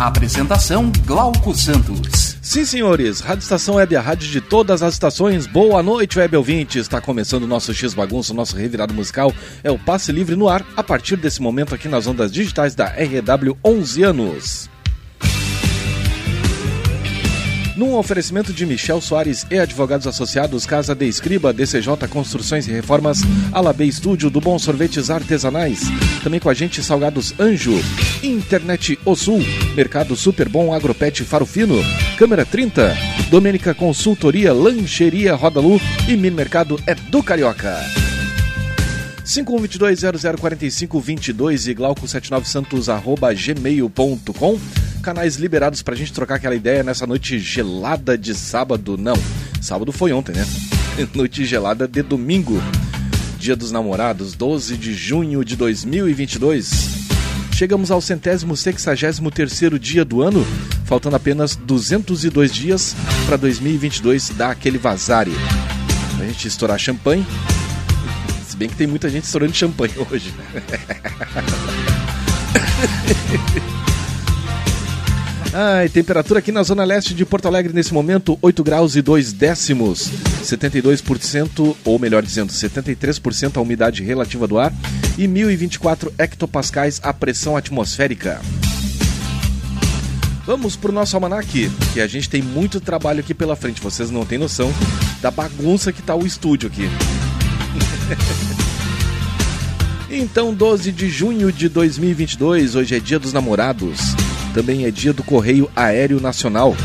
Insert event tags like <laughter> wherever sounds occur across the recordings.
Apresentação Glauco Santos. Sim, senhores, Rádio Estação Web, a rádio de todas as estações. Boa noite, web ouvinte. Está começando o nosso X Bagunça, nosso revirado musical. É o Passe Livre no ar, a partir desse momento aqui nas ondas digitais da RW 11 anos. Num oferecimento de Michel Soares e advogados associados, Casa de Escriba, DCJ Construções e Reformas, Alabê Estúdio, do Bom Sorvetes Artesanais. Também com a gente Salgados Anjo, Internet O Sul, Mercado Super Bom Agropet Faro Fino, Câmera 30, Domênica Consultoria, Lancheria Rodalu e Mini Mercado é do Carioca. 5122-004522 e glauco79santos arroba gmail.com canais liberados pra gente trocar aquela ideia nessa noite gelada de sábado. Não, sábado foi ontem, né? <laughs> noite gelada de domingo, dia dos namorados, 12 de junho de 2022. Chegamos ao centésimo sexagésimo terceiro dia do ano, faltando apenas 202 dias para 2022 dar aquele vazare. A gente estourar champanhe, bem que tem muita gente estourando champanhe hoje. Ai, temperatura aqui na zona leste de Porto Alegre nesse momento, 8 graus e 2 décimos. 72%, ou melhor dizendo, 73% a umidade relativa do ar e 1024 hectopascais a pressão atmosférica. Vamos pro nosso almanac, que a gente tem muito trabalho aqui pela frente. Vocês não têm noção da bagunça que tá o estúdio aqui. <laughs> então, 12 de junho de 2022, hoje é dia dos namorados. Também é dia do Correio Aéreo Nacional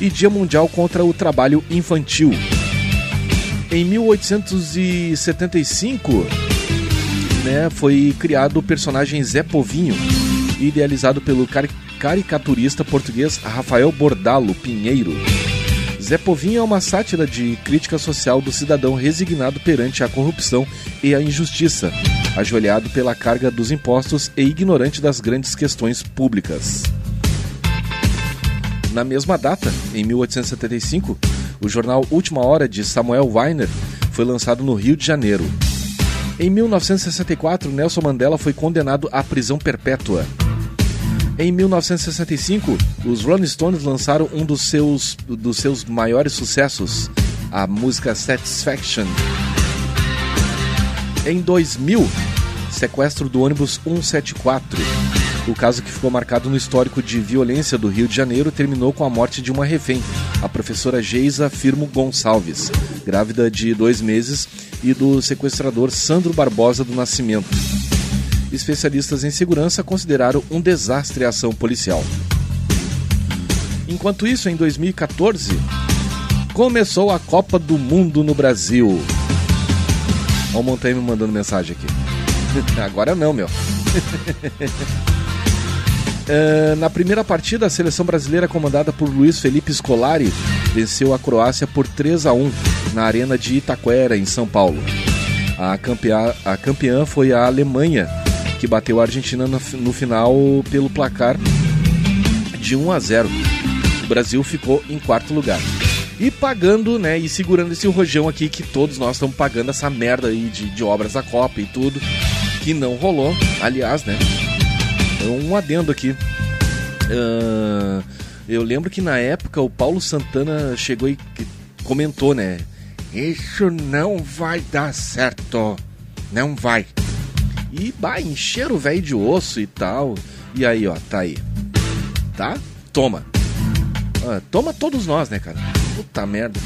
e Dia Mundial contra o Trabalho Infantil. Em 1875, né, foi criado o personagem Zé Povinho, idealizado pelo caricaturista português Rafael Bordalo Pinheiro. Zé Povinho é uma sátira de crítica social do cidadão resignado perante a corrupção e a injustiça, ajoelhado pela carga dos impostos e ignorante das grandes questões públicas. Na mesma data, em 1875, o jornal Última Hora de Samuel Weiner foi lançado no Rio de Janeiro. Em 1964, Nelson Mandela foi condenado à prisão perpétua. Em 1965, os Rolling Stones lançaram um dos seus, dos seus maiores sucessos, a música Satisfaction. Em 2000, sequestro do ônibus 174. O caso que ficou marcado no histórico de violência do Rio de Janeiro terminou com a morte de uma refém, a professora Geisa Firmo Gonçalves, grávida de dois meses, e do sequestrador Sandro Barbosa do Nascimento. Especialistas em segurança consideraram um desastre a ação policial. Enquanto isso, em 2014, começou a Copa do Mundo no Brasil. Olha o Montanha me mandando mensagem aqui. <laughs> Agora não, meu. Uh, <laughs> na primeira partida, a seleção brasileira, comandada por Luiz Felipe Scolari, venceu a Croácia por 3 a 1 na Arena de Itaquera, em São Paulo. A campeã, a campeã foi a Alemanha, que bateu a Argentina no, no final pelo placar de 1 a 0. O Brasil ficou em quarto lugar. E pagando, né, e segurando esse rojão aqui que todos nós estamos pagando essa merda aí de, de obras da Copa e tudo, que não rolou. Aliás, né, um adendo aqui. Uh, eu lembro que na época o Paulo Santana chegou e comentou, né? Isso não vai dar certo. Não vai. E, bah, encheram o velho de osso e tal. E aí, ó, tá aí. Tá? Toma. Uh, toma todos nós, né, cara? Puta merda.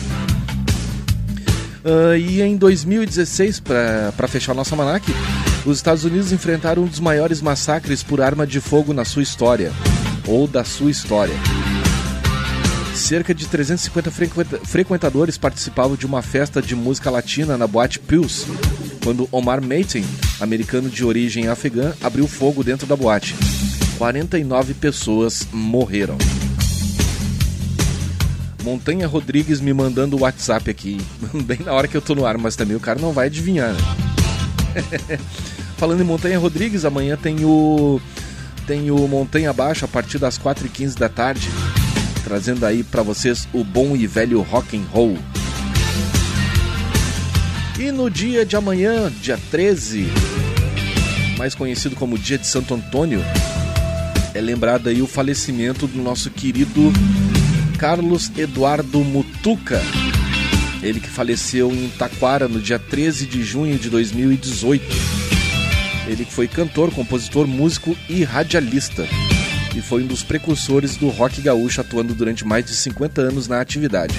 Uh, e em 2016, para fechar o nosso almanac, os Estados Unidos enfrentaram um dos maiores massacres por arma de fogo na sua história, ou da sua história. Cerca de 350 frequentadores participavam de uma festa de música latina na boate Pulse, quando Omar Maten, americano de origem afegã, abriu fogo dentro da boate. 49 pessoas morreram. Montanha Rodrigues me mandando o WhatsApp aqui, <laughs> bem na hora que eu tô no ar, mas também o cara não vai adivinhar, né? <laughs> Falando em Montanha Rodrigues, amanhã tem o tem o Montanha Abaixo a partir das 4h15 da tarde, trazendo aí para vocês o bom e velho rock and roll. E no dia de amanhã, dia 13, mais conhecido como dia de Santo Antônio, é lembrado aí o falecimento do nosso querido Carlos Eduardo Mutuca. Ele que faleceu em Taquara no dia 13 de junho de 2018. Ele que foi cantor, compositor, músico e radialista. E foi um dos precursores do rock gaúcho, atuando durante mais de 50 anos na atividade.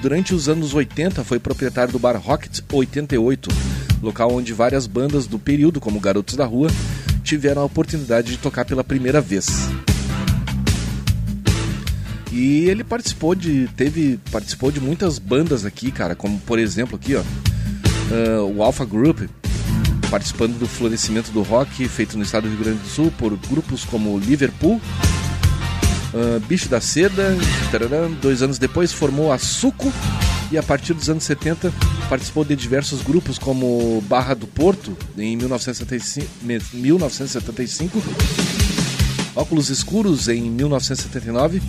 Durante os anos 80, foi proprietário do Bar Rocket 88, local onde várias bandas do período, como Garotos da Rua, tiveram a oportunidade de tocar pela primeira vez. E ele participou de. teve. participou de muitas bandas aqui, cara, como por exemplo aqui, ó. Uh, o Alpha Group, participando do florescimento do rock feito no estado do Rio Grande do Sul por grupos como Liverpool, uh, Bicho da Seda, dois anos depois formou a Suco e a partir dos anos 70 participou de diversos grupos como Barra do Porto em 1975, 1975 Óculos Escuros em 1979,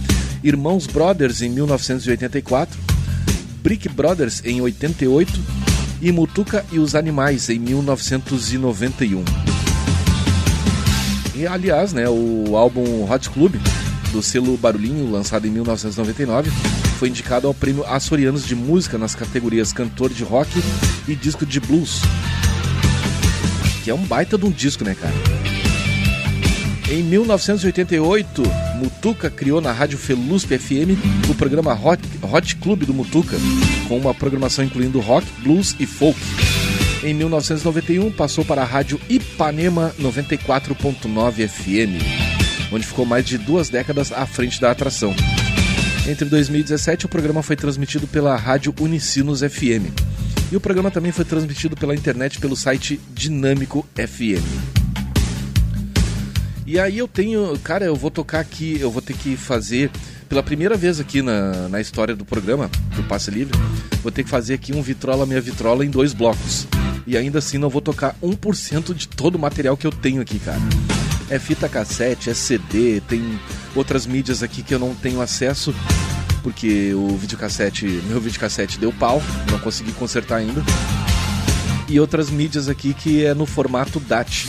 Irmãos Brothers em 1984, Brick Brothers em 88 e Mutuca e os Animais em 1991. E aliás, né, o álbum Hot Club do selo Barulhinho, lançado em 1999, foi indicado ao prêmio Açorianos de Música nas categorias Cantor de Rock e Disco de Blues. Que é um baita de um disco, né, cara? Em 1988, Mutuca criou na Rádio Felusp FM o programa Hot, Hot Club do Mutuca, com uma programação incluindo rock, blues e folk. Em 1991, passou para a Rádio Ipanema 94.9 FM, onde ficou mais de duas décadas à frente da atração. Entre 2017, o programa foi transmitido pela Rádio Unicinos FM. E o programa também foi transmitido pela internet pelo site Dinâmico FM. E aí eu tenho, cara, eu vou tocar aqui, eu vou ter que fazer pela primeira vez aqui na, na história do programa, do Passe Livre, vou ter que fazer aqui um Vitrola Minha Vitrola em dois blocos. E ainda assim não vou tocar 1% de todo o material que eu tenho aqui, cara. É fita cassete, é CD, tem outras mídias aqui que eu não tenho acesso, porque o videocassete, meu videocassete deu pau, não consegui consertar ainda. E outras mídias aqui que é no formato DAT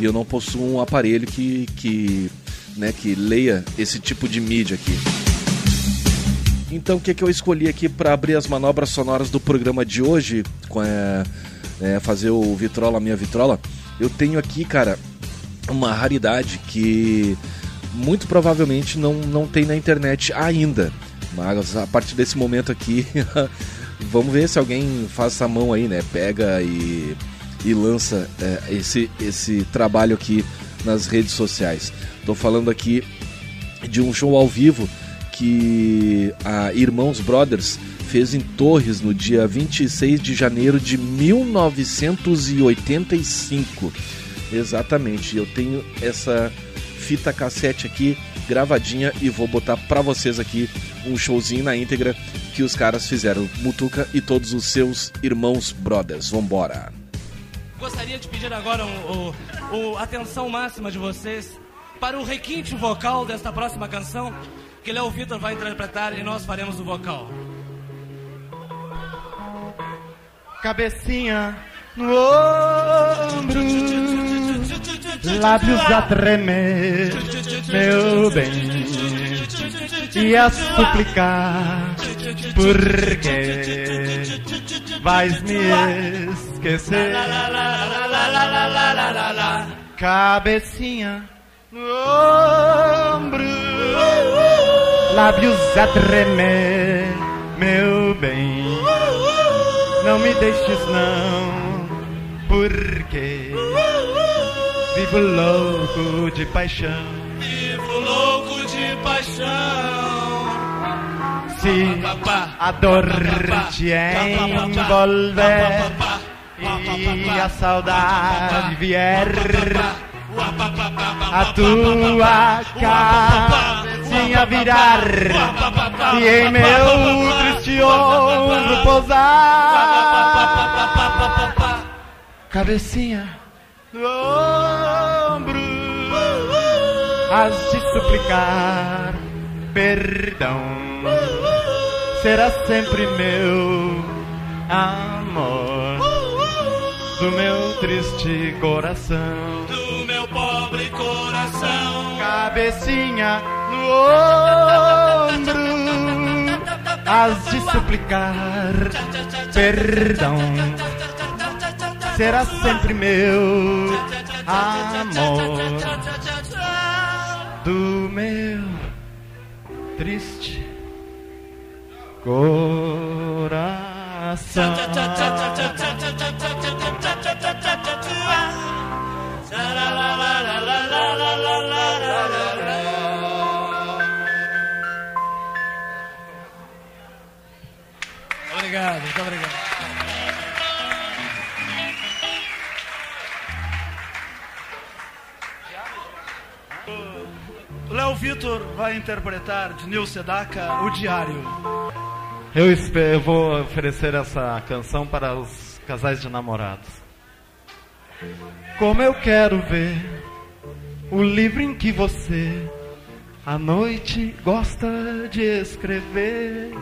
e eu não possuo um aparelho que, que, né, que leia esse tipo de mídia aqui. Então o que, é que eu escolhi aqui para abrir as manobras sonoras do programa de hoje, é, é, fazer o Vitrola Minha Vitrola? Eu tenho aqui, cara, uma raridade que muito provavelmente não, não tem na internet ainda. Mas a partir desse momento aqui, <laughs> vamos ver se alguém faz essa mão aí, né? Pega e e lança é, esse, esse trabalho aqui nas redes sociais. Estou falando aqui de um show ao vivo que a Irmãos Brothers fez em Torres no dia 26 de janeiro de 1985. Exatamente, eu tenho essa fita cassete aqui gravadinha e vou botar para vocês aqui um showzinho na íntegra que os caras fizeram, Mutuca e todos os seus irmãos brothers. Vambora! Gostaria de pedir agora o, o, o atenção máxima de vocês para o requinte vocal desta próxima canção, que Léo Vitor vai interpretar e nós faremos o vocal. Cabecinha no ombro, lábios a tremer, meu bem, e a suplicar, porque vais me esquecer. Cabecinha no ombro, lábios a tremer, meu bem. Não me deixes não, porque vivo louco de paixão. Vivo louco de paixão. Se a dor te envolver e a saudade vier, a tua cabecinha virar e em meu triste ombro pousar. Cabecinha no ombro, has de suplicar perdão. Será sempre meu amor do meu triste coração. Do meu pobre coração. Cabecinha no ombro, has de suplicar perdão. Será sempre meu amor do meu triste coração. Obrigado, muito obrigado. Léo Vitor vai interpretar de Nil Sedaka o Diário. Eu, espe- eu vou oferecer essa canção para os casais de namorados. Como eu quero ver o livro em que você à noite gosta de escrever.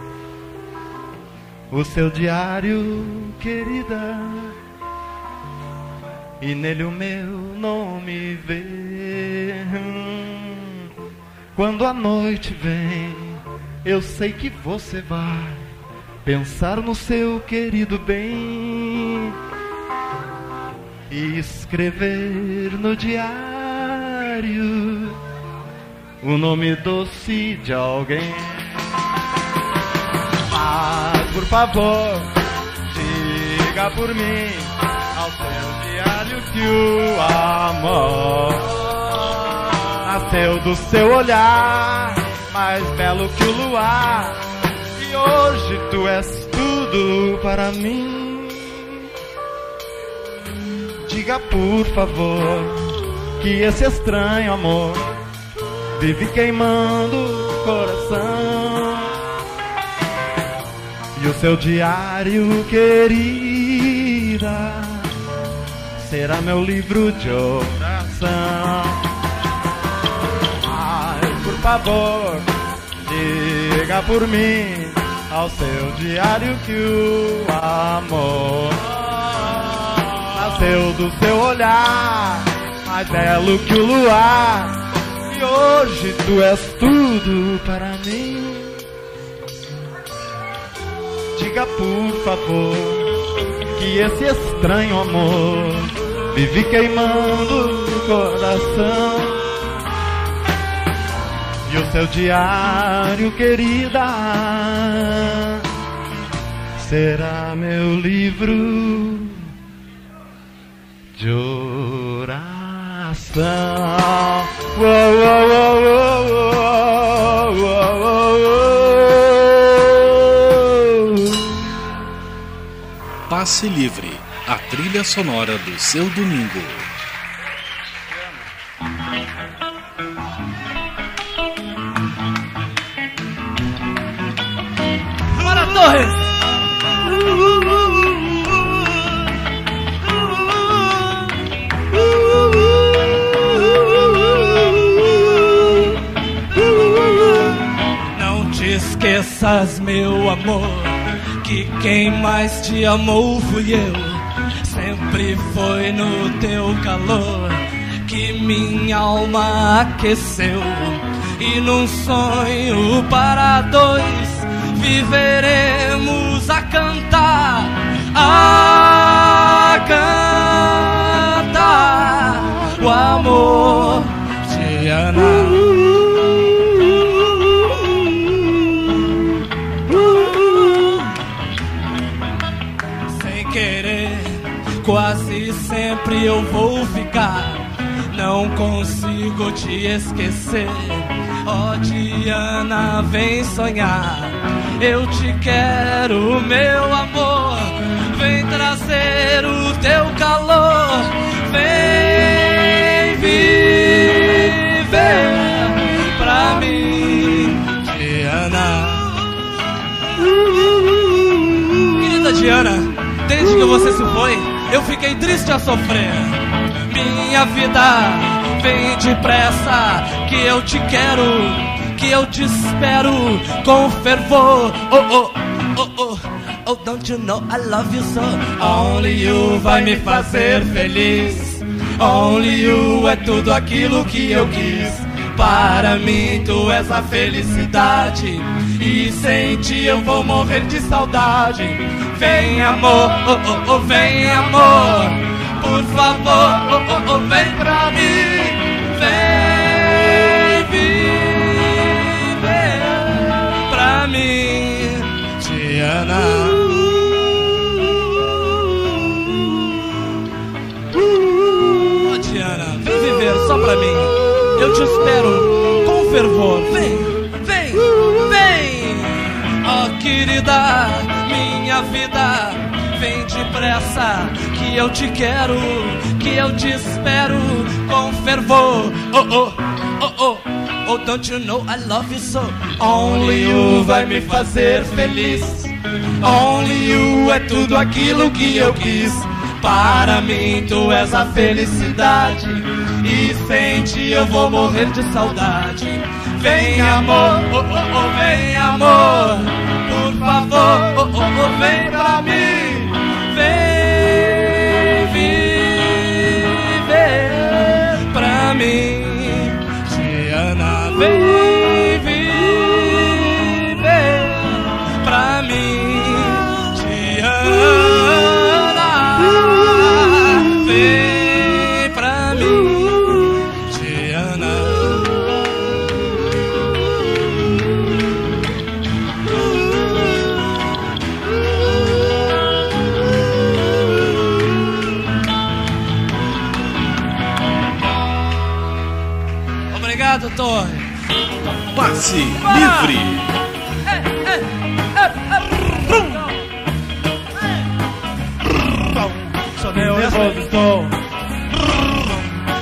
O seu diário, querida, e nele o meu nome vê. Quando a noite vem, eu sei que você vai pensar no seu querido bem e escrever no diário o nome doce de alguém. Mas por favor, diga por mim ao seu diário que o amor nasceu do seu olhar, mais belo que o luar. E hoje tu és tudo para mim. Diga por favor que esse estranho amor vive queimando o coração. E o seu diário, querida, será meu livro de oração. Favor, diga por mim ao seu diário que o amor nasceu do seu olhar, mais belo que o luar. E hoje tu és tudo para mim. Diga por favor que esse estranho amor vive queimando o coração. O seu diário, querida, será meu livro de oração. Uou, uou, uou, uou, uou, uou, uou. Passe Livre, a trilha sonora do seu domingo. Torres! Não te esqueças, meu amor, que quem mais te amou fui eu. Sempre foi no teu calor que minha alma aqueceu. E num sonho para dois viveremos a cantar, a cantar o amor de Ana. Sem querer, quase sempre eu vou ficar. Não consigo te esquecer. Ó Diana, vem sonhar. Eu te quero, meu amor. Vem trazer o teu calor. Vem viver pra mim, Diana. Querida Diana, desde que você se foi, eu fiquei triste a sofrer. Minha vida, vem depressa que eu te quero que eu te espero com fervor. Oh, oh, oh, oh. Oh, don't you know I love you so? Only you vai me fazer feliz. Only you é tudo aquilo que eu quis. Para mim tu és a felicidade E sem ti eu vou morrer de saudade Vem amor, oh, oh, oh, vem amor Por favor, oh, oh, oh, vem pra mim Diana Oh Diana, vem viver só pra mim eu te espero com fervor. Vem, vem, vem, ó oh, querida, minha vida, vem depressa, que eu te quero, que eu te espero com fervor. Oh, oh, oh, oh. Oh, don't you know I love you so? Only you vai me fazer feliz. Only you é tudo aquilo que eu quis. Para mim tu és a felicidade. E sem ti eu vou morrer de saudade. Vem amor, oh, oh, oh, vem amor. Por favor, oh, oh, oh, vem pra mim. Vem viver pra mim. Diana, vem Torre. Passe livre. Sou nervoso, estou.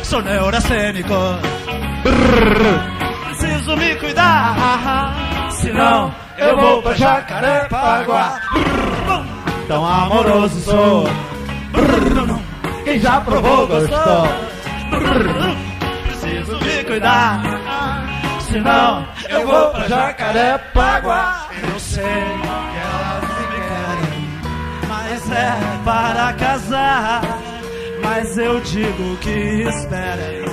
Sou neurastênico. Preciso me cuidar. Senão eu vou pra Jacarepaguá. Tão amoroso sou. Quem já provou gostou. Preciso me cuidar. Senão eu vou pra Jacarepaguá. Eu sei que elas me querem mas é para casar. Mas eu digo que esperem,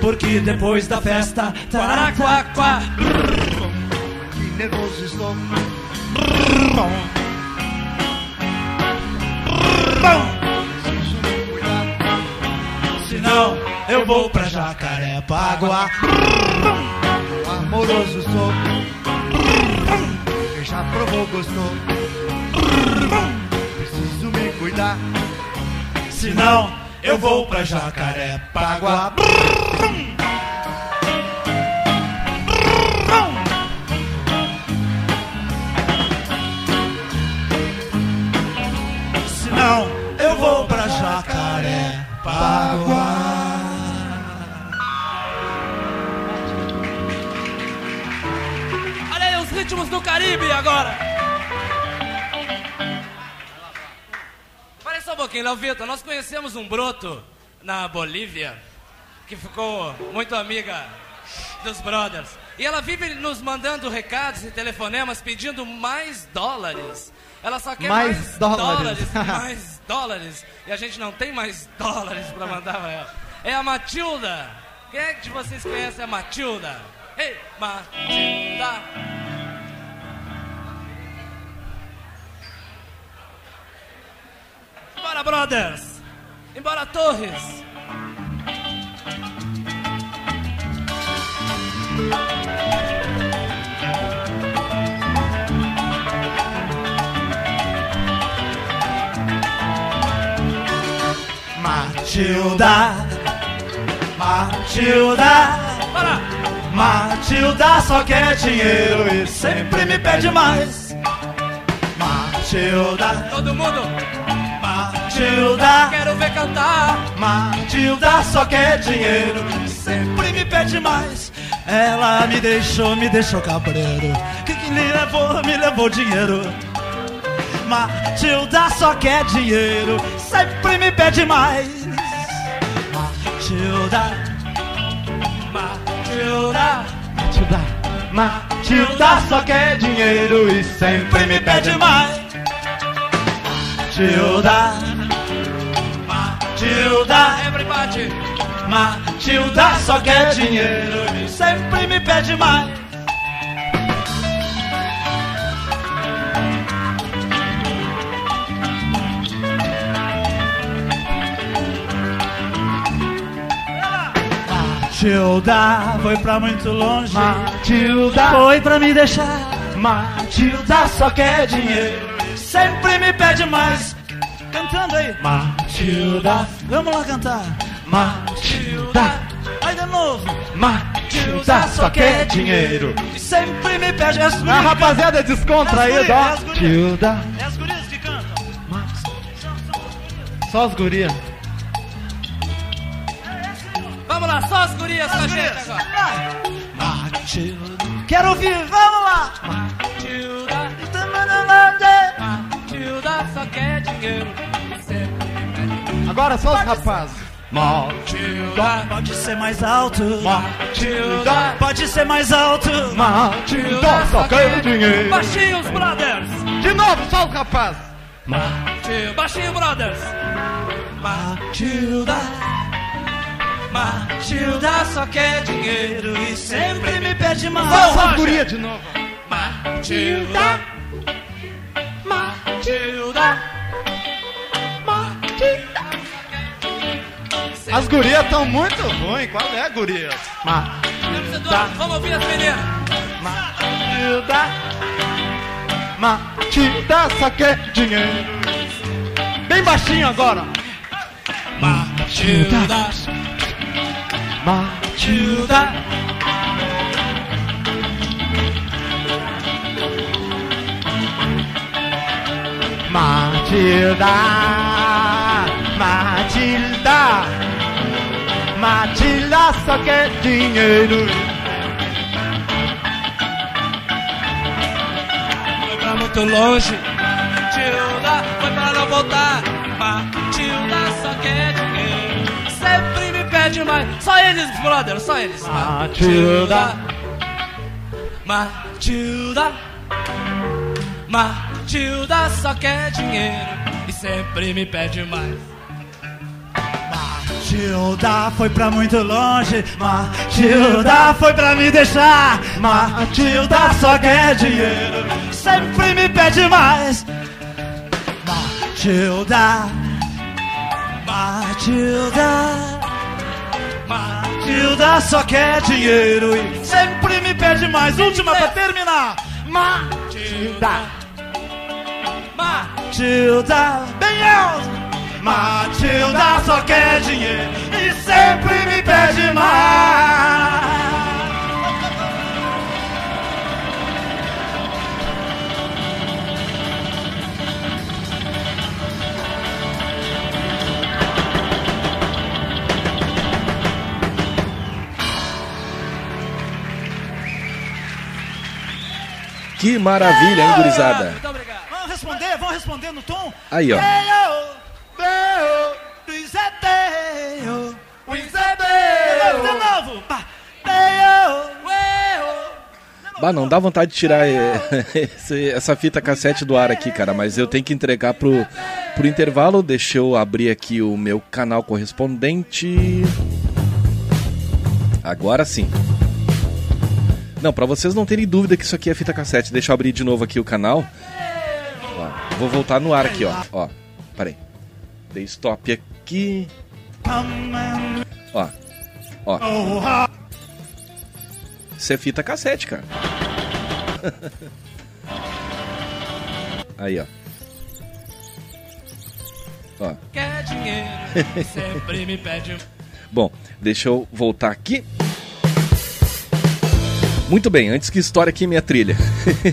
porque depois da festa, taraquaquá. Que nervoso estou. Senão eu vou pra Jacarepaguá. Amoroso sou. Quem já provou gostou. Preciso me cuidar. Senão eu vou pra Jacarepaguá. Senão eu vou pra Jacarepaguá. Do Caribe agora. Parei só um pouquinho, Léo Vitor. Nós conhecemos um broto na Bolívia que ficou muito amiga dos brothers. E ela vive nos mandando recados e telefonemas pedindo mais dólares. Ela só quer mais, Mais dólares. dólares, <laughs> mais dólares. E a gente não tem mais dólares pra mandar pra ela. É a Matilda. Quem é que de vocês conhece a Matilda? Ei, Matilda. Embora, brothers! Embora, Torres! Matilda, Matilda, Bora! Matilda só quer dinheiro e sempre me pede mais. Matilda, Todo mundo! Matilda, Quero ver cantar! Matilda só quer dinheiro sempre me pede mais. Ela me deixou, me deixou cabreiro. Que que me levou, me levou dinheiro. Matilda só quer dinheiro, sempre me pede mais. Matilda, Matilda, Matilda, Matilda só quer dinheiro e sempre me pede mais. Matilda, Matilda, everybody. Matilda só quer dinheiro e sempre me pede mais. Matilda foi pra muito longe. Matilda foi pra me deixar. Matilda só quer dinheiro. Sempre me pede mais. Cantando aí. Matilda. Vamos lá cantar. Matilda. Aí de novo. Matilda só quer dinheiro. E sempre me pede. É as gurias A rapaziada descontraída, É ó. as gurias, é as gurias. Que cantam. Só as gurias. Vamos lá, só as gurias com a gente agora. Matilda. Quero ouvir, vamos lá. Matilda, Matilda só quer dinheiro. Sempre me pede Agora só os rapazes. Matilda. Pode ser mais alto. Matilda, Pode ser mais alto. Matilda só quer dinheiro. Baixinhos Brothers. De novo, só os rapazes. Matilda, Baixinho Brothers. Matilda. Matilda só quer dinheiro e sempre me pede mais. Só gurias de novo. Matilda, Matilda, Matilda. As gurias estão muito ruins. Qual é, gurias? Temos Eduardo, vamos ouvir as meninas. Matilda. Matilda só quer dinheiro. Bem baixinho agora. Matilda, Matilda. Matilda. Matilda. Matilda só quer dinheiro. foi pra muito longe. Matilda, foi pra não voltar. Matilda só quer dinheiro. Sempre me pede mais. Só eles, brother, só eles. Matilda. Matilda. Matilda só quer dinheiro e sempre me pede mais. Matilda foi pra muito longe. Matilda foi pra me deixar. Matilda só quer dinheiro. Sempre me pede mais. Matilda. Matilda. Matilda só quer dinheiro e sempre me pede mais. Última pra terminar. Matilda. Matilda. Bem alto. Matilda só quer dinheiro e sempre me pede mais. Que maravilha, hein, gurizada? Muito obrigado. Vamos responder, vamos responder no tom? Aí, ó. É é Bah, não dá vontade de tirar eh, <laughs> esse- essa fita cassete do ar aqui, cara, mas eu tenho que entregar pro, pro intervalo. Deixa eu abrir aqui o meu canal correspondente. Agora sim. Não, pra vocês não terem dúvida que isso aqui é fita cassete, deixa eu abrir de novo aqui o canal. Vou voltar no ar aqui, ó. Ó, peraí. Dei stop aqui. Ó, ó. Isso é fita cassete, cara. <laughs> Aí, ó. Ó. Quer dinheiro sempre me pede Bom, deixa eu voltar aqui. Muito bem, antes que estoure aqui minha trilha.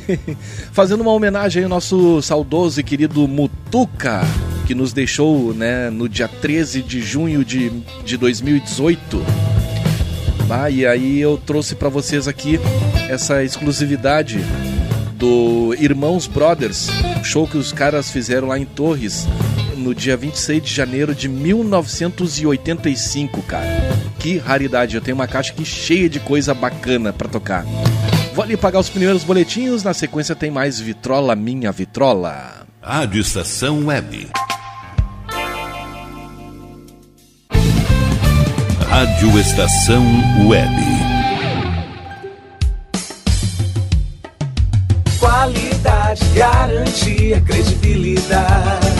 <laughs> Fazendo uma homenagem ao nosso saudoso e querido Mutuca, que nos deixou né, no dia 13 de junho de, de 2018. Ah, e aí eu trouxe para vocês aqui essa exclusividade do Irmãos Brothers, show que os caras fizeram lá em Torres no dia 26 de janeiro de 1985, cara. Que raridade, eu tenho uma caixa aqui cheia de coisa bacana para tocar. Vou ali pagar os primeiros boletinhos, na sequência tem mais Vitrola Minha Vitrola. Rádio Estação Web. Rádio Estação Web. Qualidade, garantia, credibilidade.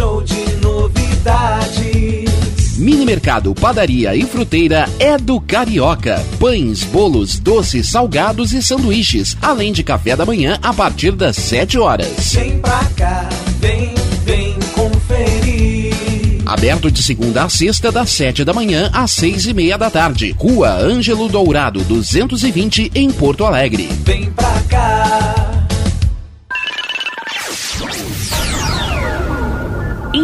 Show de novidades. Mini Mercado, Padaria e Fruteira é do Carioca. Pães, bolos, doces, salgados e sanduíches, além de café da manhã a partir das 7 horas. Vem pra cá, vem, vem conferir. Aberto de segunda a sexta, das 7 da manhã às 6 e meia da tarde. Rua Ângelo Dourado, 220, em Porto Alegre. Vem pra cá.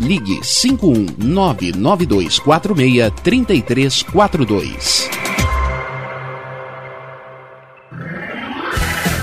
ligue 51992463342.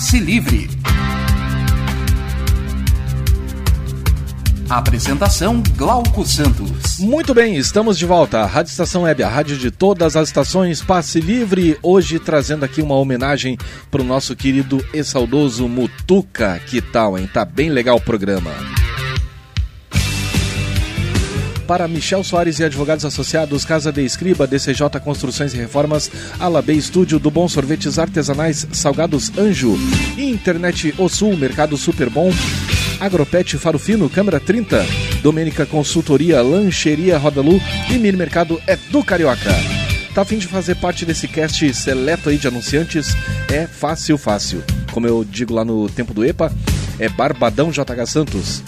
Passe Livre. Apresentação Glauco Santos. Muito bem, estamos de volta. Rádio Estação Web, a rádio de todas as estações, passe livre. Hoje trazendo aqui uma homenagem para o nosso querido e saudoso Mutuca. Que tal, hein? Tá bem legal o programa para Michel Soares e Advogados Associados, Casa de Escriba, DCJ Construções e Reformas, Alabê Estúdio do Bom Sorvetes Artesanais, Salgados Anjo, Internet O Sul, Mercado Super Bom, Agropet Faro Fino, Câmara 30, Domênica Consultoria, Lancheria Rodalu e Mir Mercado é do Carioca. Tá a fim de fazer parte desse cast seleto aí de anunciantes? É fácil, fácil. Como eu digo lá no tempo do EPA, é Barbadão JH Santos.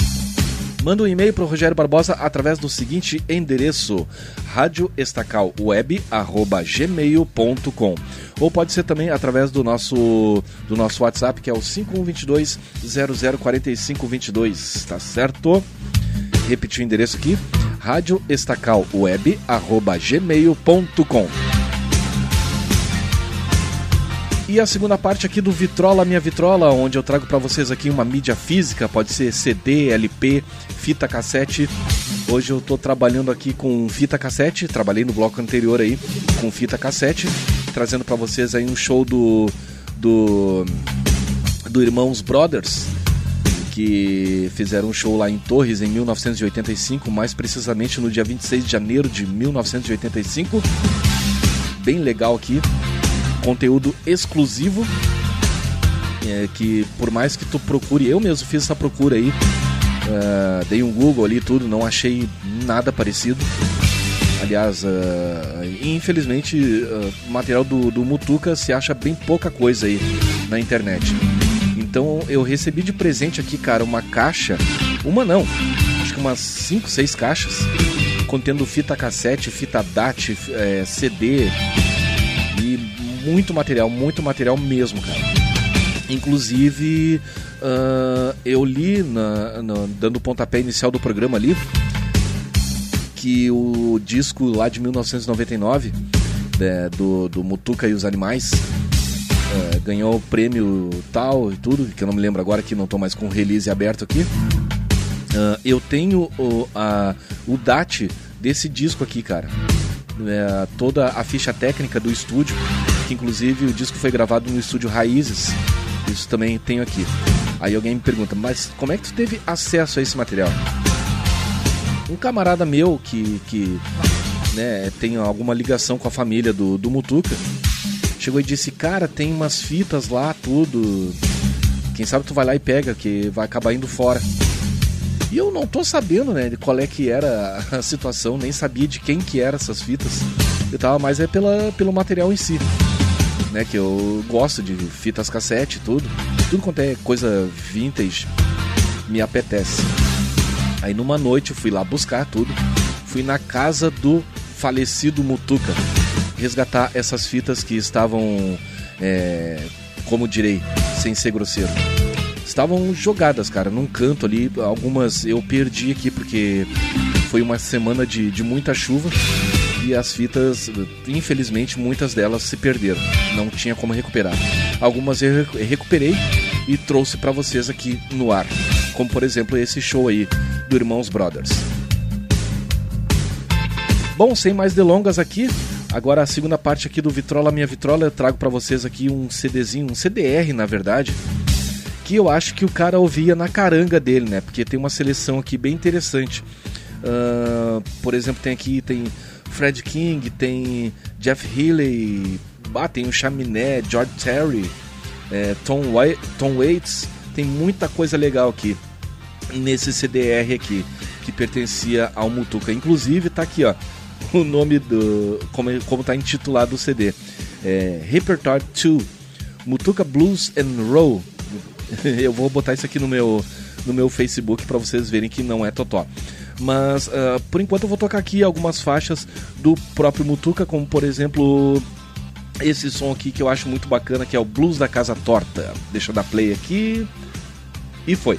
Manda um e-mail para o Rogério Barbosa através do seguinte endereço: radioestacalweb@gmail.com ou pode ser também através do nosso do nosso WhatsApp que é o 5122 004522, tá certo? Repetir o endereço aqui: radioestacalweb@gmail.com. E a segunda parte aqui do Vitrola Minha Vitrola, onde eu trago para vocês aqui uma mídia física, pode ser CD, LP, fita cassete. Hoje eu tô trabalhando aqui com fita cassete, trabalhei no bloco anterior aí com fita cassete, trazendo para vocês aí um show do do do Irmãos Brothers, que fizeram um show lá em Torres em 1985, mais precisamente no dia 26 de janeiro de 1985. Bem legal aqui, conteúdo exclusivo. É, que por mais que tu procure, eu mesmo fiz essa procura aí, uh, dei um Google ali tudo, não achei nada parecido. Aliás, uh, infelizmente, uh, material do, do Mutuca se acha bem pouca coisa aí na internet. Então eu recebi de presente aqui, cara, uma caixa. Uma não, acho que umas 5, 6 caixas. Contendo fita cassete, fita DAT, é, CD. E muito material, muito material mesmo, cara. Inclusive, uh, eu li, na, na, dando o pontapé inicial do programa ali, que o disco lá de 1999, é, do, do Mutuca e os Animais, é, ganhou o prêmio tal e tudo, que eu não me lembro agora que não estou mais com o release aberto aqui. Uh, eu tenho o, a, o DAT desse disco aqui, cara. É, toda a ficha técnica do estúdio, que inclusive o disco foi gravado no estúdio Raízes. Isso também tenho aqui. Aí alguém me pergunta, mas como é que tu teve acesso a esse material? Um camarada meu que, que né, tem alguma ligação com a família do, do Mutuca chegou e disse: Cara, tem umas fitas lá, tudo. Quem sabe tu vai lá e pega, que vai acabar indo fora. E eu não tô sabendo, né, de qual é que era a situação, nem sabia de quem que eram essas fitas. Eu tava mais é pela, pelo material em si. Né, que eu gosto de fitas cassete, tudo. Tudo quanto é coisa vintage me apetece. Aí numa noite eu fui lá buscar tudo. Fui na casa do falecido Mutuca resgatar essas fitas que estavam, é, como direi, sem ser grosseiro. Estavam jogadas, cara, num canto ali. Algumas eu perdi aqui porque foi uma semana de, de muita chuva e as fitas, infelizmente, muitas delas se perderam. Não tinha como recuperar. Algumas eu recuperei e trouxe para vocês aqui no ar, como por exemplo esse show aí do Irmãos Brothers. Bom, sem mais delongas aqui, Agora a segunda parte aqui do Vitrola Minha Vitrola, eu trago para vocês aqui um CDzinho, um CDR na verdade, que eu acho que o cara ouvia na caranga dele, né? Porque tem uma seleção aqui bem interessante. Uh, por exemplo, tem aqui tem Fred King, tem Jeff Healey, ah, tem o Chaminé, George Terry, é, Tom, White, Tom Waits, tem muita coisa legal aqui nesse CDR aqui que pertencia ao Mutuca. Inclusive tá aqui, ó o nome do. como, como tá intitulado o CD. É, Repertoire 2 Mutuca Blues and Roll. <laughs> Eu vou botar isso aqui no meu, no meu Facebook para vocês verem que não é Totó. Mas uh, por enquanto eu vou tocar aqui algumas faixas do próprio Mutuca, como por exemplo esse som aqui que eu acho muito bacana, que é o Blues da Casa Torta. Deixa eu dar play aqui. E foi.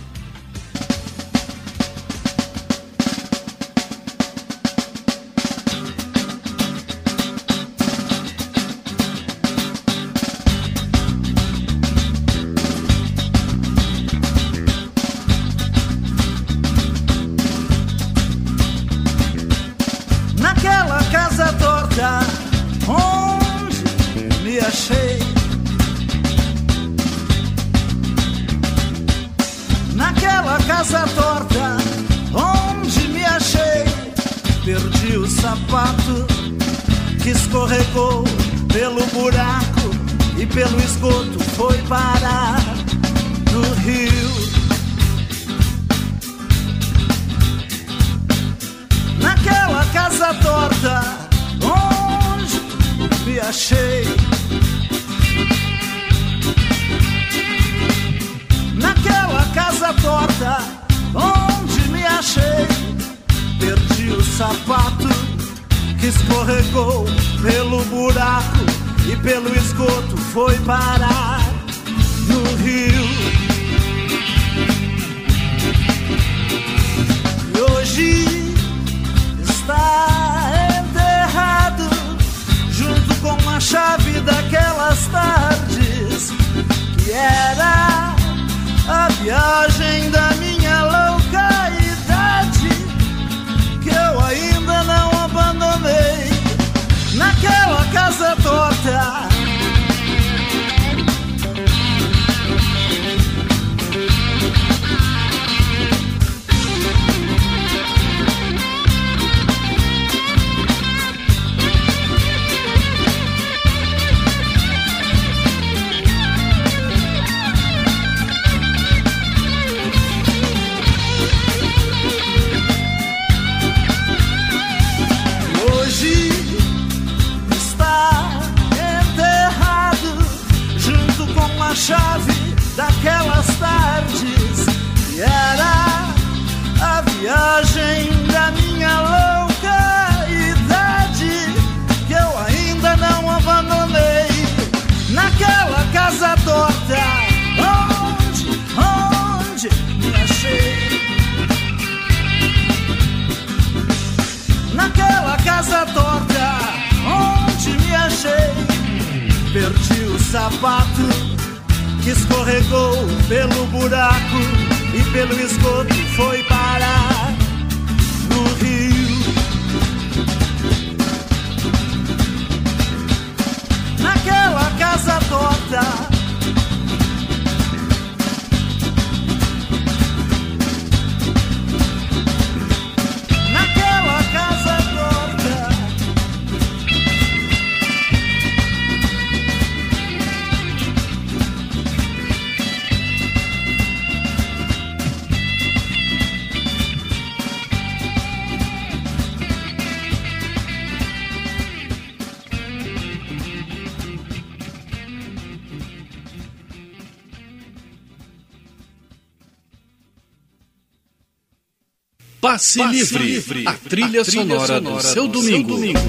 Passe, Passe livre. livre. A trilha, a trilha sonora, sonora, do seu domingo. Seu domingo.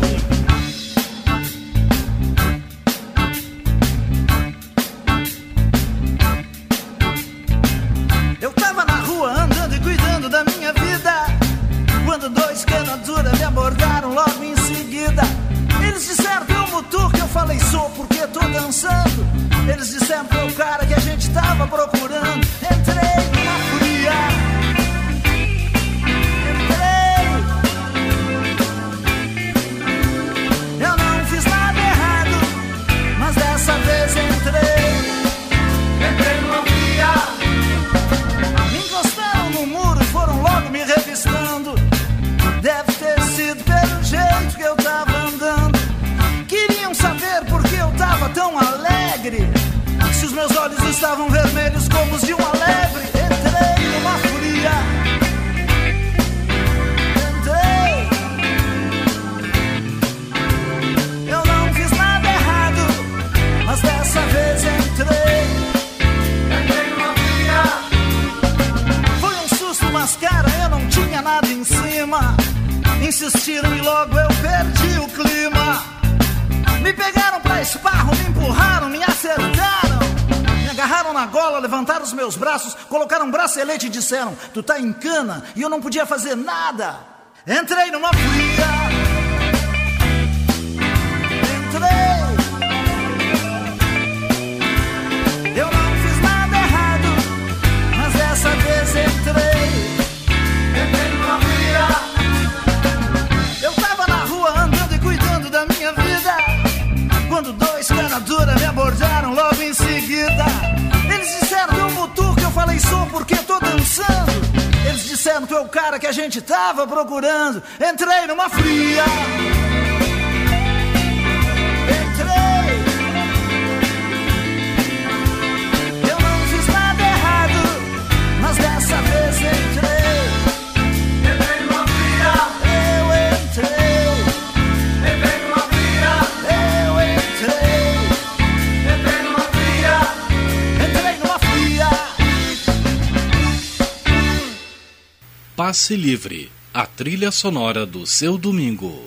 bracelete e disseram: Tu está em cana e eu não podia fazer nada. Entrei numa fria. o cara que a gente tava procurando. Entrei numa fria. Passe Livre, a trilha sonora do seu domingo.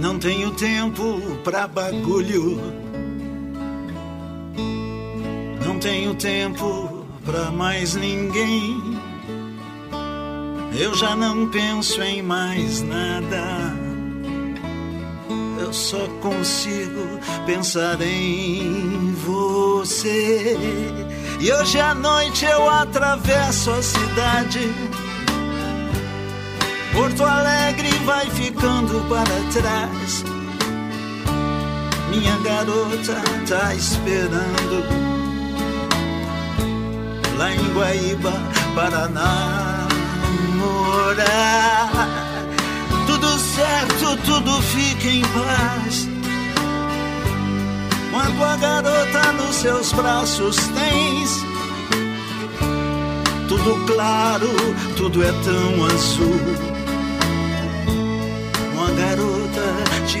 Não tenho tempo pra bagulho. Não tenho tempo pra mais ninguém. Eu já não penso em mais nada. Eu só consigo pensar em você. E hoje à noite eu atravesso a cidade. Porto Alegre vai ficando para trás. Minha garota tá esperando. Lá em Guaíba, Paraná namorar. Tudo certo, tudo fica em paz. Quando a garota nos seus braços tens, tudo claro, tudo é tão azul. Uma garota de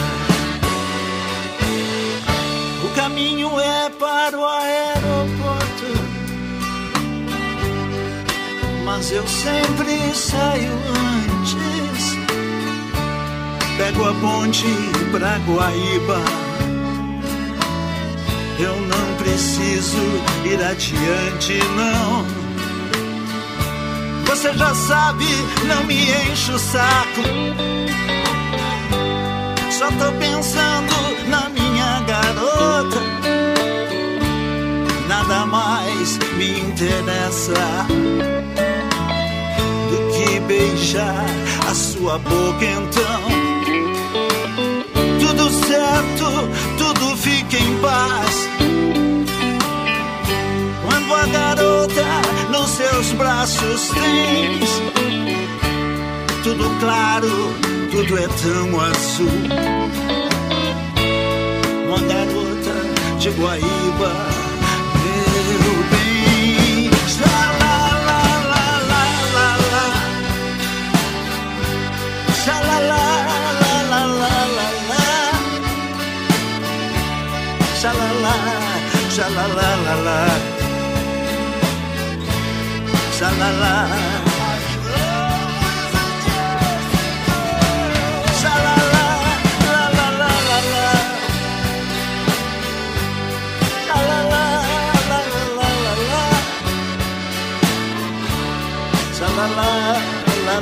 Caminho é para o aeroporto, mas eu sempre saio antes. Pego a ponte pra Guaíba. Eu não preciso ir adiante, não. Você já sabe, não me enche o saco. Só tô pensando na minha garota. Nada mais me interessa do que beijar a sua boca, então. Tudo certo, tudo fica em paz. Quando a garota nos seus braços tens tudo claro, tudo é tão azul. Garota de Guaíba, meu bem. Lá, lá, lá, lá, lá, lá, lá. Lá, lá, lá, lá, lá, lá, lá, lá. Shalala, shalala,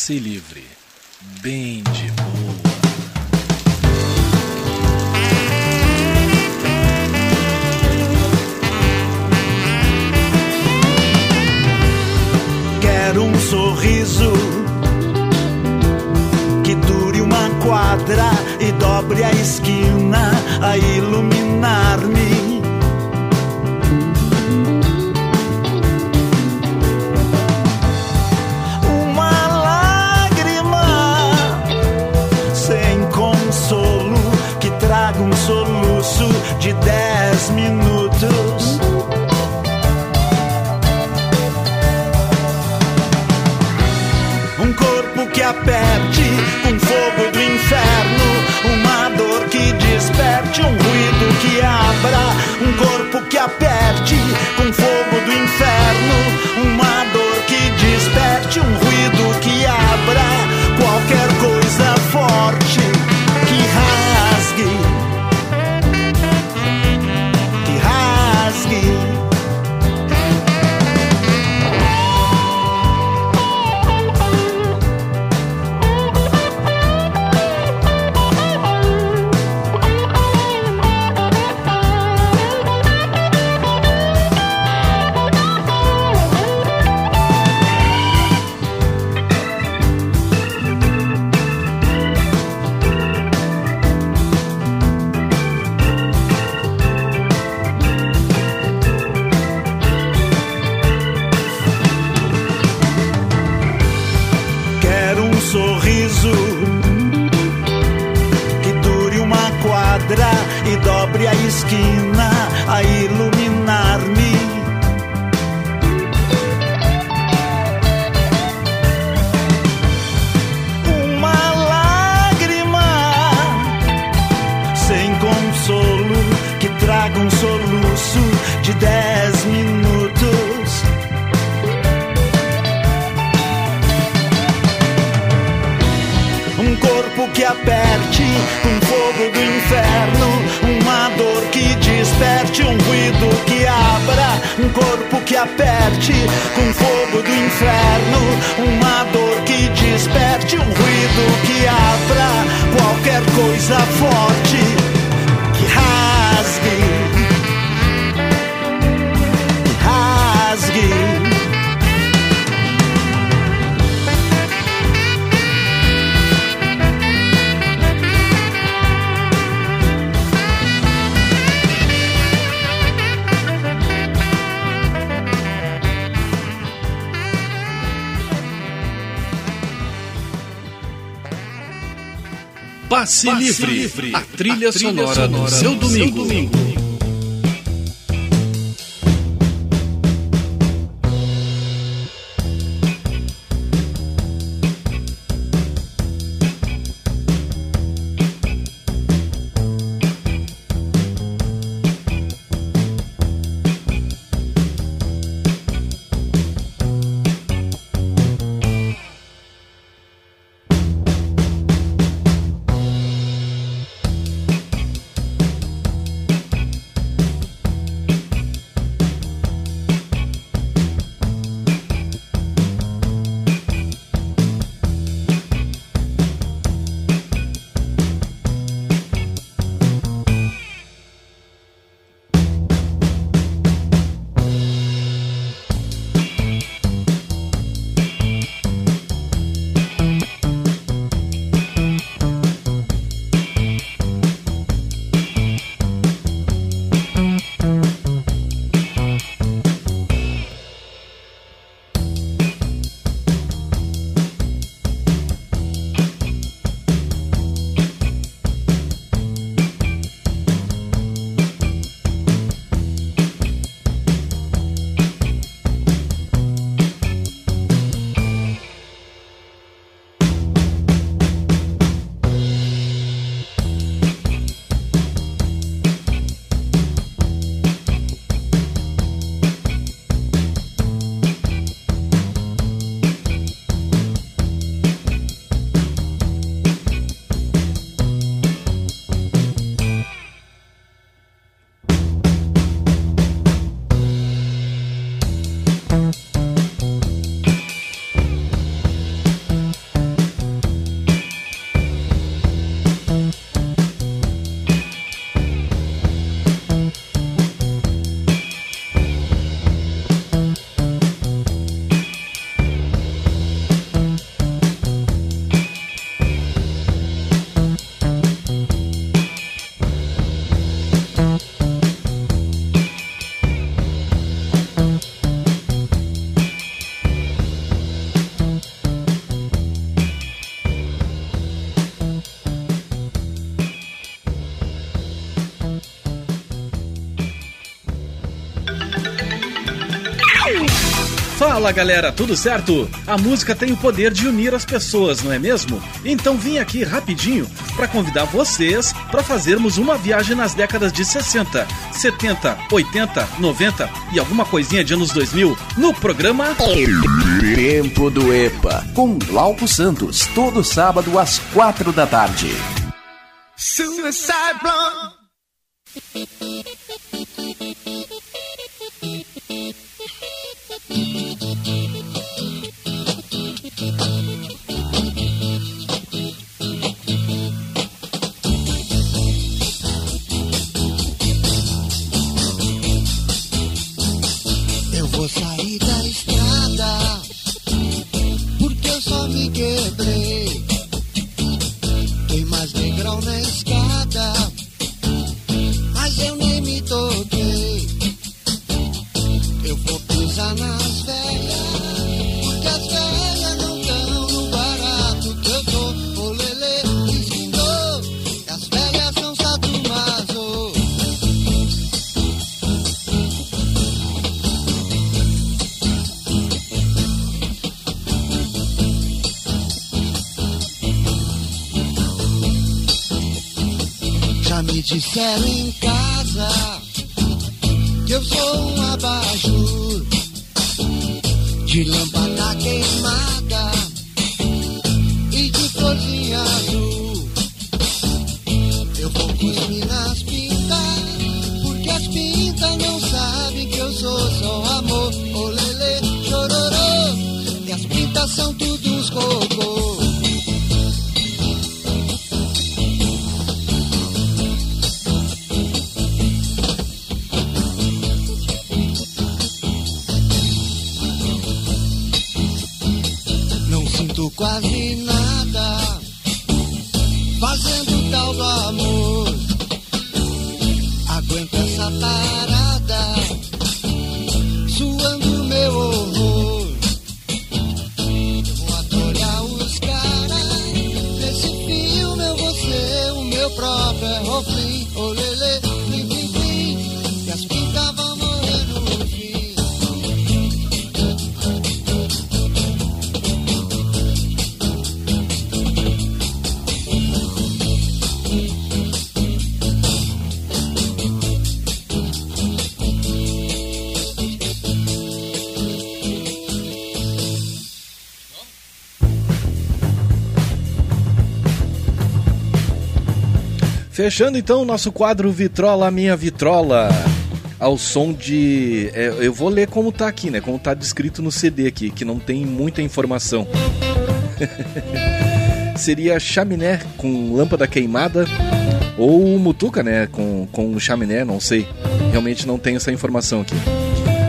Passe livre. Bem Passe, livre, a trilha, sonora, do seu domingo. Fala galera, tudo certo? A música tem o poder de unir as pessoas, não é mesmo? Então vim aqui rapidinho para convidar vocês para fazermos uma viagem nas décadas de 60, 70, 80, 90 e alguma coisinha de anos 2000 no programa Tempo do EPA com Glauco Santos, todo sábado às quatro da tarde. Suicide Blonde. Fechando então o nosso quadro Vitrola Minha Vitrola. Ao som de. é, eu vou ler como tá aqui, né? Como tá descrito no CD aqui, que não tem muita informação. <laughs> Seria chaminé com lâmpada queimada. Ou mutuca, né? Com, com chaminé, não sei. Realmente não tem essa informação aqui.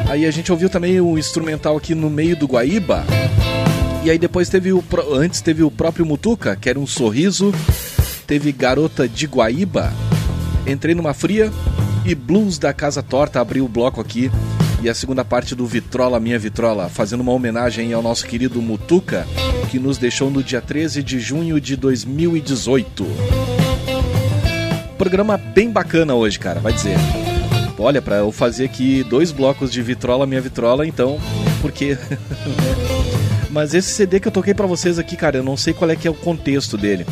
Aí a gente ouviu também o instrumental aqui no meio do Guaíba. E aí depois teve o. Antes teve o próprio Mutuca, que era um sorriso. Teve Garota de Guaíba. Entrei numa fria. E Blues da Casa Torta abriu o bloco aqui. E a segunda parte do Vitrola Minha Vitrola, fazendo uma homenagem ao nosso querido Mutuca, que nos deixou no dia 13 de junho de 2018. Programa bem bacana hoje, cara, vai dizer. Olha, pra eu fazer aqui dois blocos de Vitrola Minha Vitrola, então, porque. <laughs> Mas esse CD que eu toquei pra vocês aqui, cara, eu não sei qual é que é o contexto dele.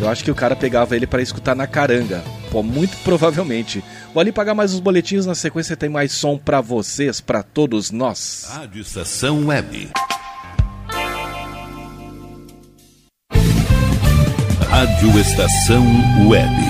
Eu acho que o cara pegava ele pra escutar na caranga. Pô, muito provavelmente. Vou ali pagar mais os boletins, na sequência tem mais som pra vocês, pra todos nós. Rádio Estação Web. Rádio Estação Web.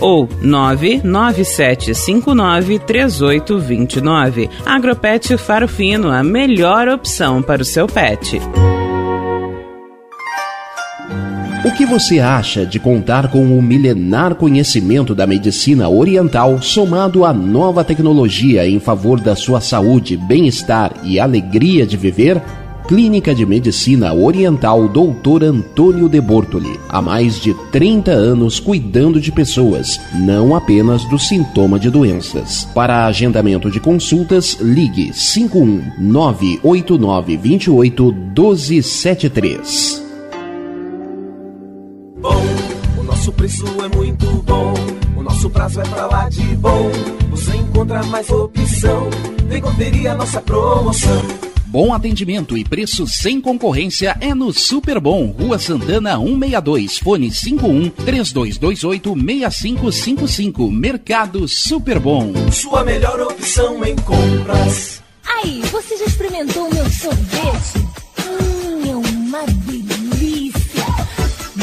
ou 99759 3829. Agropet Faro Fino, a melhor opção para o seu pet. O que você acha de contar com o milenar conhecimento da medicina oriental somado à nova tecnologia em favor da sua saúde, bem-estar e alegria de viver? Clínica de Medicina Oriental Dr. Antônio de Bortoli. Há mais de 30 anos cuidando de pessoas, não apenas do sintoma de doenças. Para agendamento de consultas, ligue 51 989 28 1273. Bom, o nosso preço é muito bom. O nosso prazo é pra lá de bom. Você encontra mais opção. Vem conferir a nossa promoção. Bom atendimento e preço sem concorrência é no Super Bom, Rua Santana 162, fone 51 3228 6555. Mercado Super Bom. Sua melhor opção em compras. Aí, você já experimentou o meu sorvete? Hum, é uma delícia!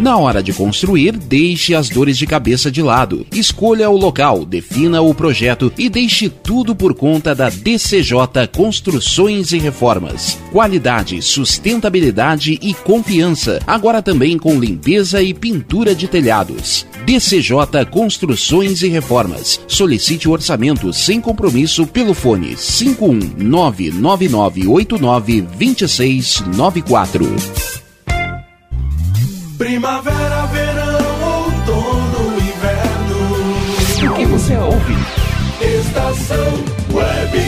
Na hora de construir, deixe as dores de cabeça de lado. Escolha o local, defina o projeto e deixe tudo por conta da DCJ Construções e Reformas. Qualidade, sustentabilidade e confiança. Agora também com limpeza e pintura de telhados. DCJ Construções e Reformas. Solicite o orçamento sem compromisso pelo fone 51999892694. Primavera, verão, outono, inverno. O que você ouve? Estação Web.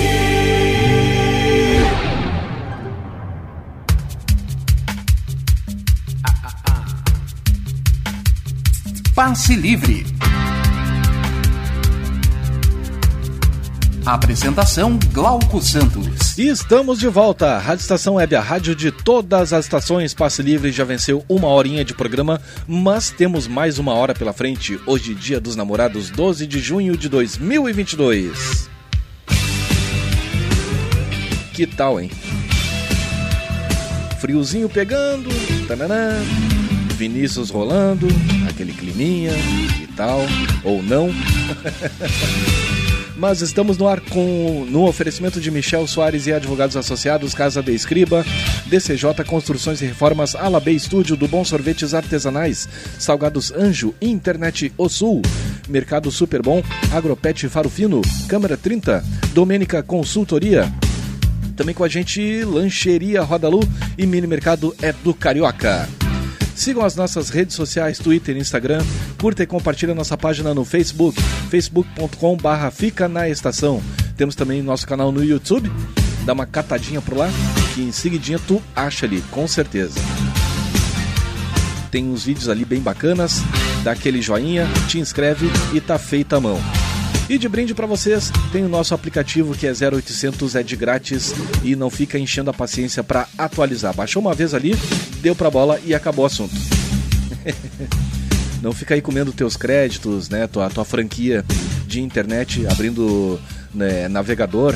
Passe Livre. Apresentação Glauco Santos. E estamos de volta. Rádio Estação Web, a rádio de todas as estações. Passe Livre já venceu uma horinha de programa, mas temos mais uma hora pela frente. Hoje, dia dos namorados, 12 de junho de 2022. Que tal, hein? Friozinho pegando, tananã, Vinícius rolando, aquele climinha e tal, ou não. <laughs> Mas estamos no ar com no oferecimento de Michel Soares e Advogados Associados, Casa de Escriba, DCJ Construções e Reformas, Alabê Estúdio, do Bom Sorvetes Artesanais, Salgados Anjo, Internet O Sul, Mercado Super Bom, Agropet Faro Fino, Câmara 30, Domênica Consultoria, também com a gente Lancheria Rodalu e Mini Mercado é do Carioca. Sigam as nossas redes sociais, Twitter e Instagram. Curta e compartilhe nossa página no Facebook, facebook.com barra Fica na Estação. Temos também nosso canal no YouTube. Dá uma catadinha por lá, que em seguidinha tu acha ali, com certeza. Tem uns vídeos ali bem bacanas. Dá aquele joinha, te inscreve e tá feita a mão. E de brinde para vocês, tem o nosso aplicativo que é 0800, é de grátis e não fica enchendo a paciência para atualizar. Baixou uma vez ali, deu pra bola e acabou o assunto. <laughs> não fica aí comendo teus créditos, né, tua, tua franquia de internet, abrindo né, navegador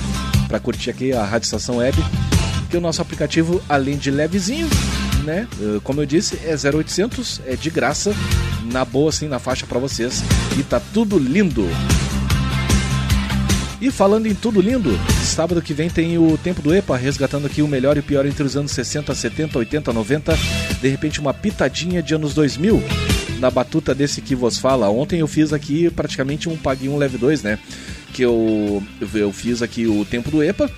para curtir aqui a Rádio Estação Web. Que o nosso aplicativo, além de levezinho, né, eh, como eu disse, é 0800, é de graça, na boa assim, na faixa para vocês. E tá tudo lindo. E falando em tudo lindo, sábado que vem tem o Tempo do EPA, resgatando aqui o melhor e o pior entre os anos 60, 70, 80, 90. De repente, uma pitadinha de anos 2000 na batuta desse que vos fala. Ontem eu fiz aqui praticamente um Pague 1 Leve 2, né? Que eu, eu fiz aqui o Tempo do EPA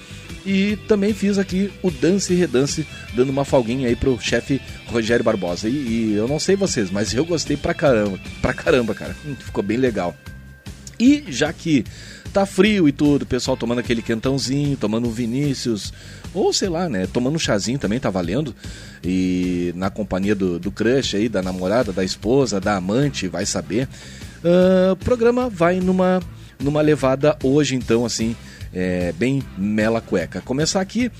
e também fiz aqui o Dance e Redance, dando uma folguinha aí pro chefe Rogério Barbosa. E, e, eu não sei vocês, mas eu gostei pra caramba, pra caramba, cara. Ficou bem legal. E já que tá frio e tudo, o pessoal tomando aquele quentãozinho, tomando um Vinícius, ou sei lá, né, tomando um chazinho também tá valendo, e na companhia do, do crush aí, da namorada, da esposa, da amante, vai saber. Uh, o programa vai numa, numa levada hoje, então, assim, é, bem mela cueca. Começar aqui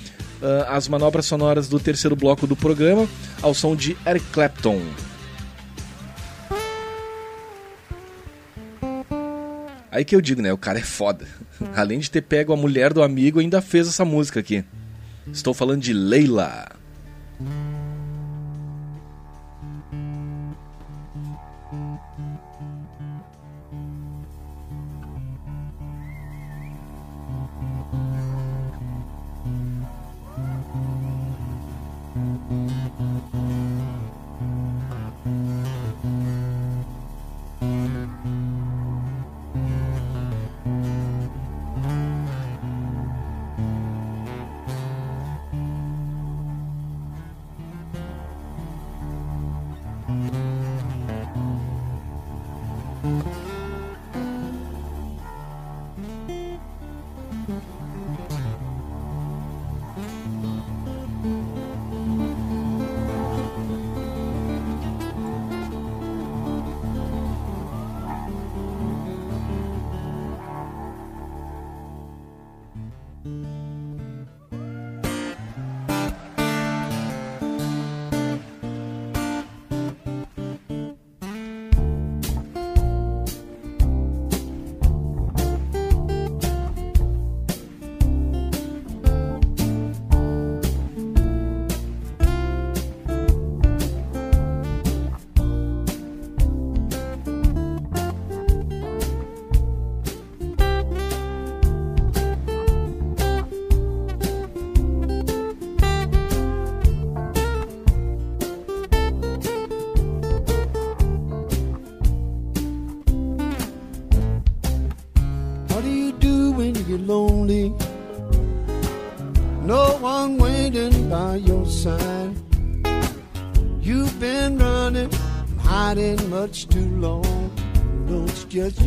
uh, as manobras sonoras do terceiro bloco do programa, ao som de Eric Clapton. Aí que eu digo, né? O cara é foda. Além de ter pego a mulher do amigo, ainda fez essa música aqui. Estou falando de Leila.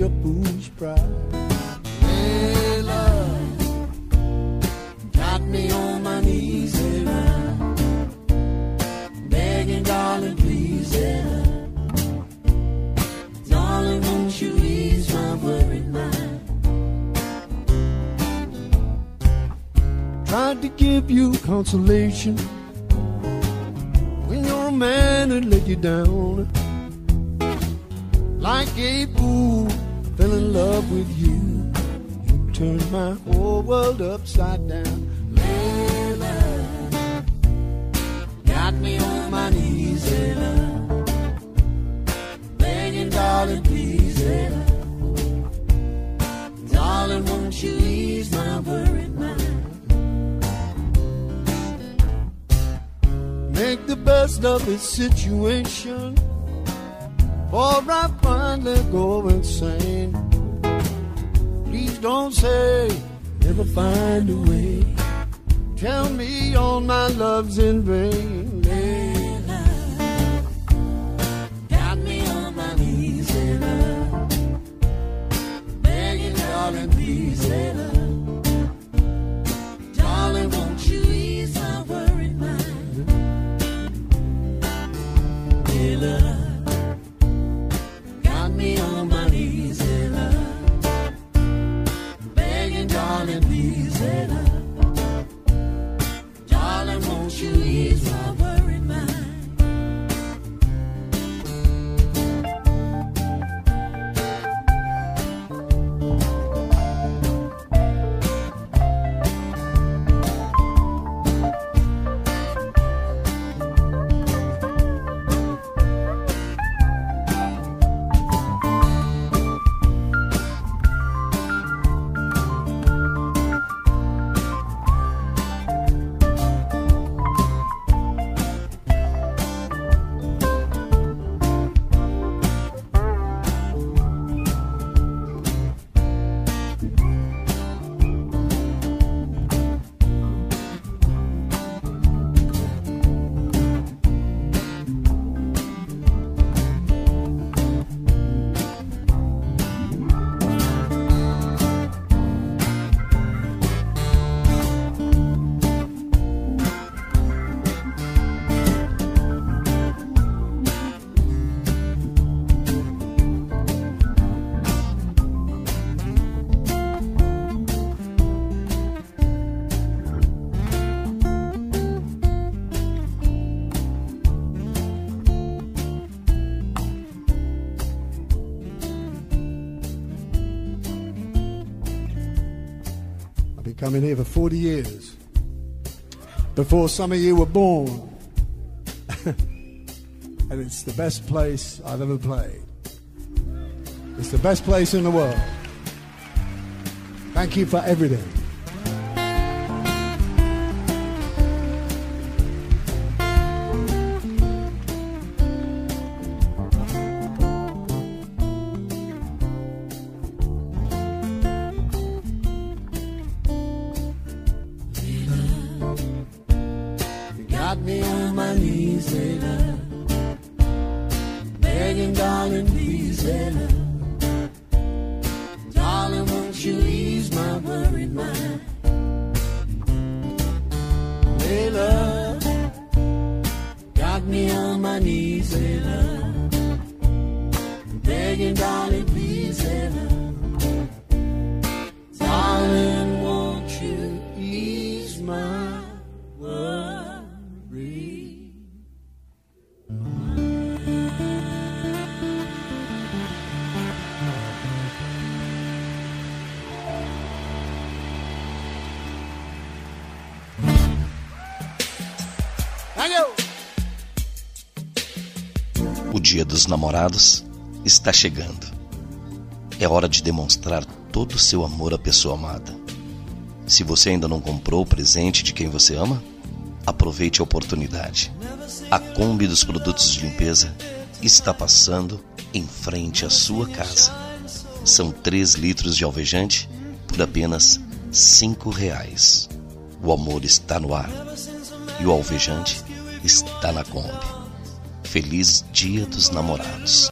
your boo. Situation. Or I finally go insane. Please don't say, never find a way. Tell me all my love's in vain. I've been here for 40 years. Before some of you were born. <laughs> and it's the best place I've ever played. It's the best place in the world. Thank you for everything. dos namorados está chegando. É hora de demonstrar todo o seu amor à pessoa amada. Se você ainda não comprou o presente de quem você ama, aproveite a oportunidade. A Kombi dos produtos de limpeza está passando em frente à sua casa. São 3 litros de alvejante por apenas cinco reais. O amor está no ar e o alvejante está na Kombi feliz Dia dos Namorados.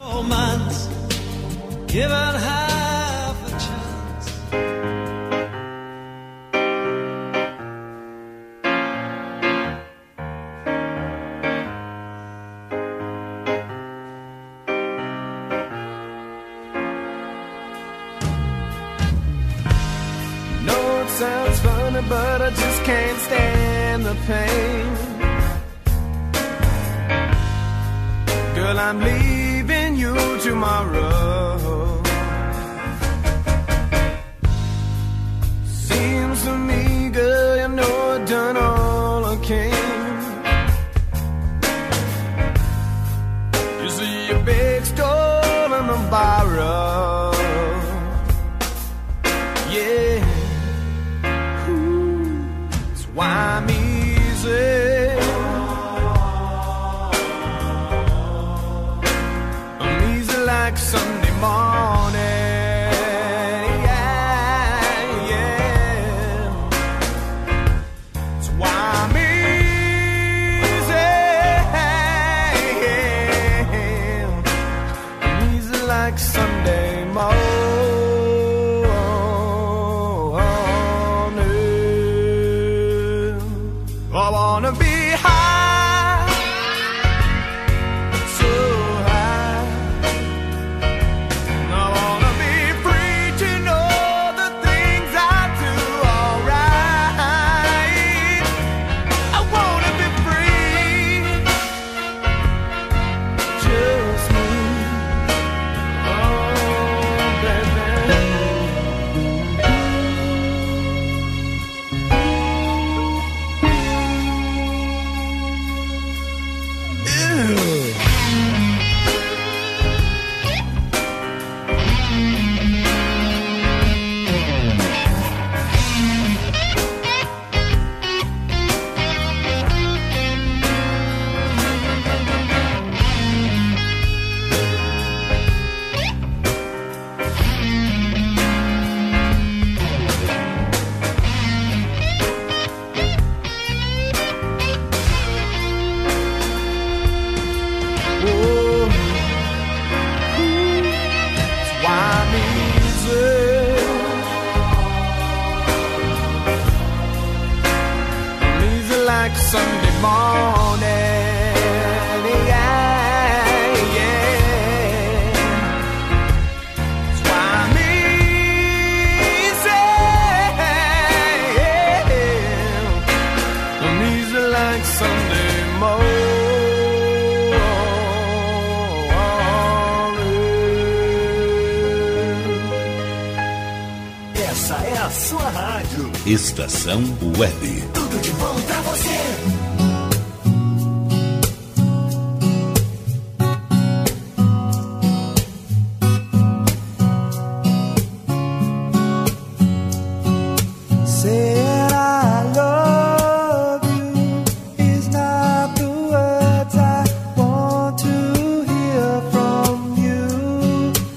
Estação Web. Tudo de bom pra você.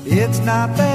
It's not that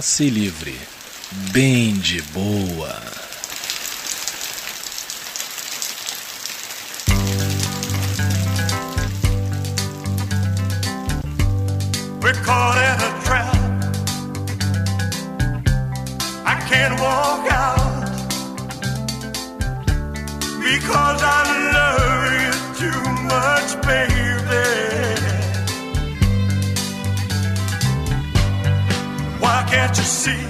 passe livre, bem de boa. We're you see.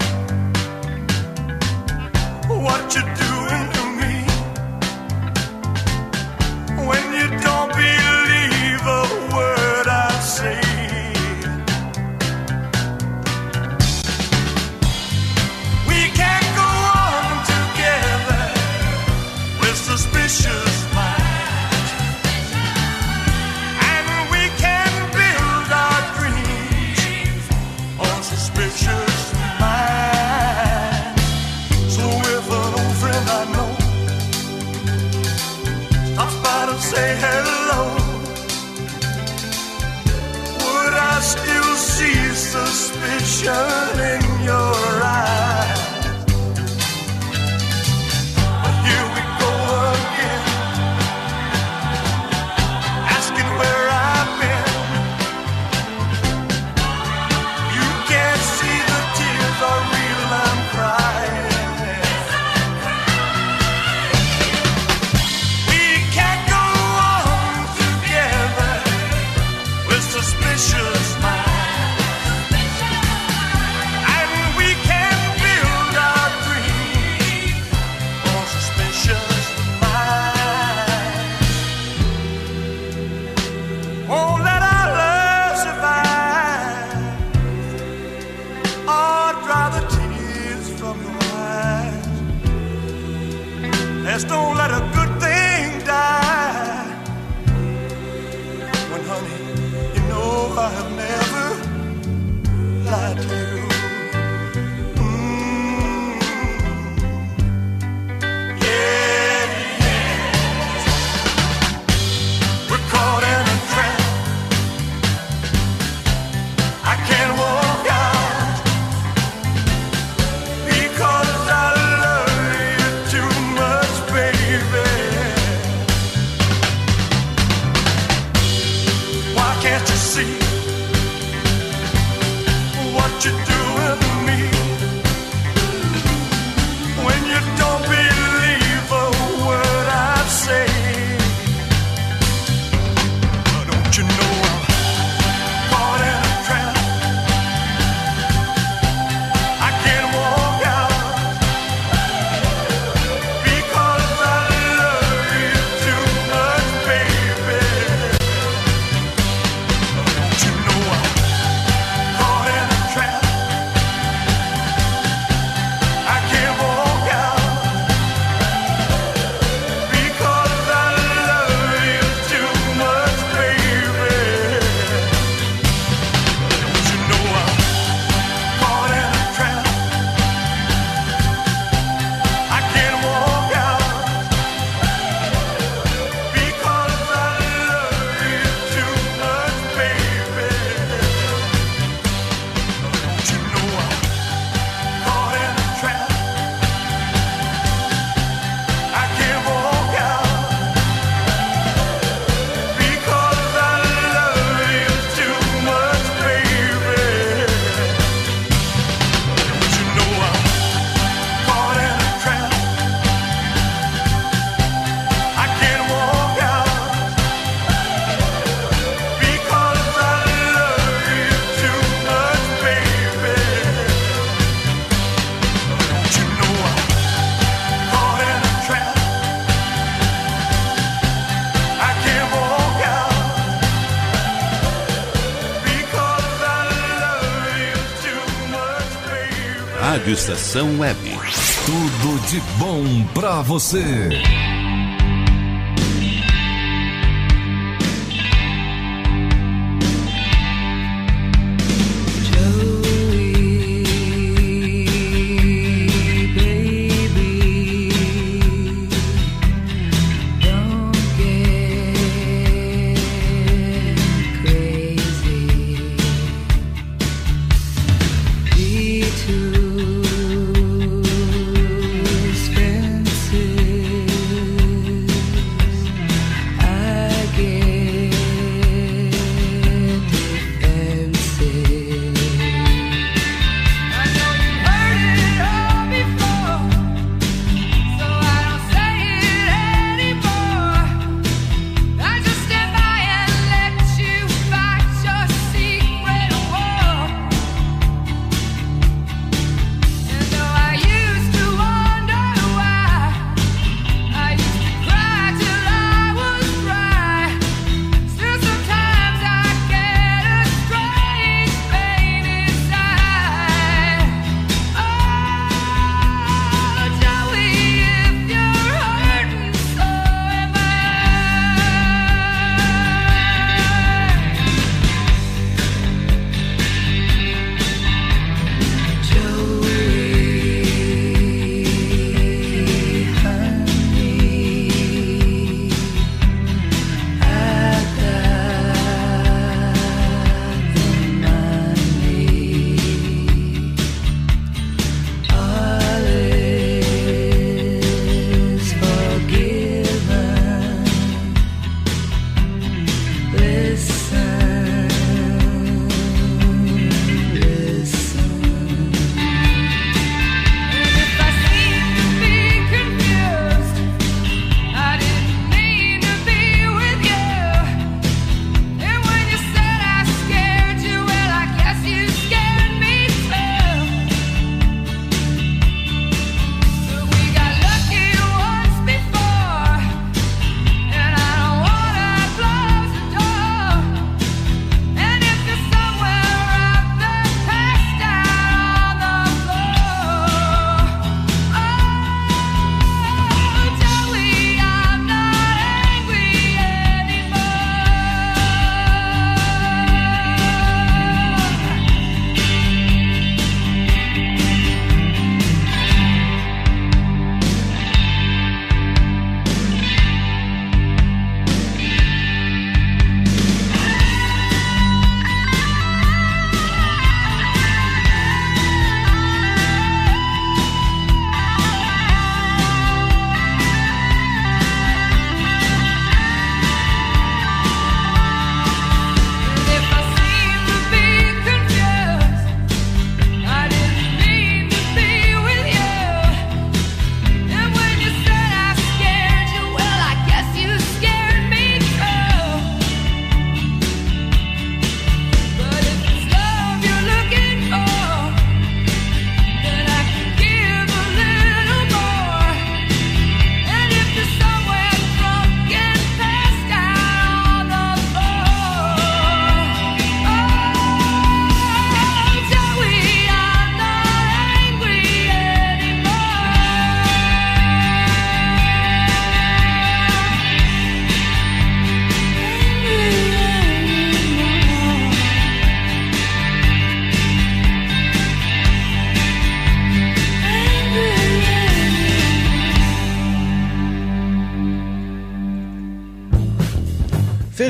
Estação Web. Tudo de bom para você.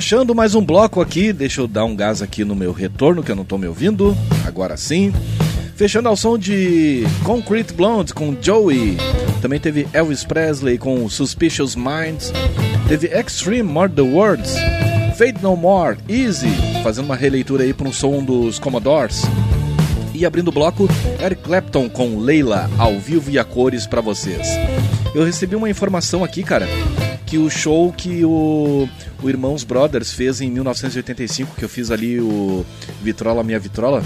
Fechando mais um bloco aqui, deixa eu dar um gás aqui no meu retorno, que eu não tô me ouvindo. Agora sim. Fechando ao som de Concrete Blonde com Joey. Também teve Elvis Presley com Suspicious Minds. Teve Extreme Murder Words. Fate No More, Easy, fazendo uma releitura aí para um som dos Commodores. E abrindo o bloco, Eric Clapton com Leila, ao vivo e a cores para vocês. Eu recebi uma informação aqui, cara, que o show que o, o Irmãos Brothers fez em 1985, que eu fiz ali o Vitrola Minha Vitrola,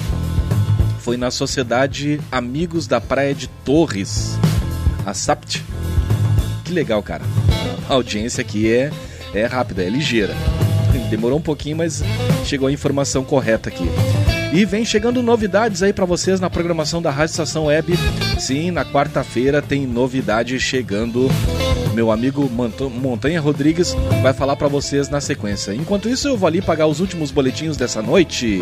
foi na Sociedade Amigos da Praia de Torres, a SAPT. Que legal, cara. A audiência aqui é, é rápida, é ligeira. Demorou um pouquinho, mas chegou a informação correta aqui. E vem chegando novidades aí para vocês na programação da Rádio Estação Web. Sim, na quarta-feira tem novidade chegando. Meu amigo Montanha Rodrigues vai falar para vocês na sequência. Enquanto isso, eu vou ali pagar os últimos boletinhos dessa noite.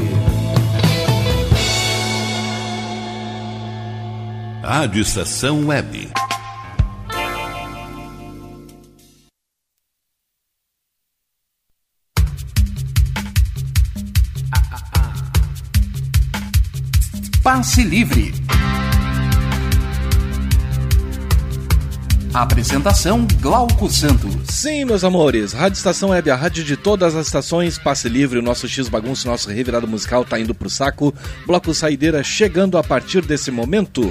Rádio Estação Web. Passe Livre. Apresentação Glauco Santos. Sim, meus amores, Rádio Estação Web, a rádio de todas as estações, passe livre, o nosso X bagunço, nosso revirado musical tá indo pro saco. Bloco Saideira chegando a partir desse momento.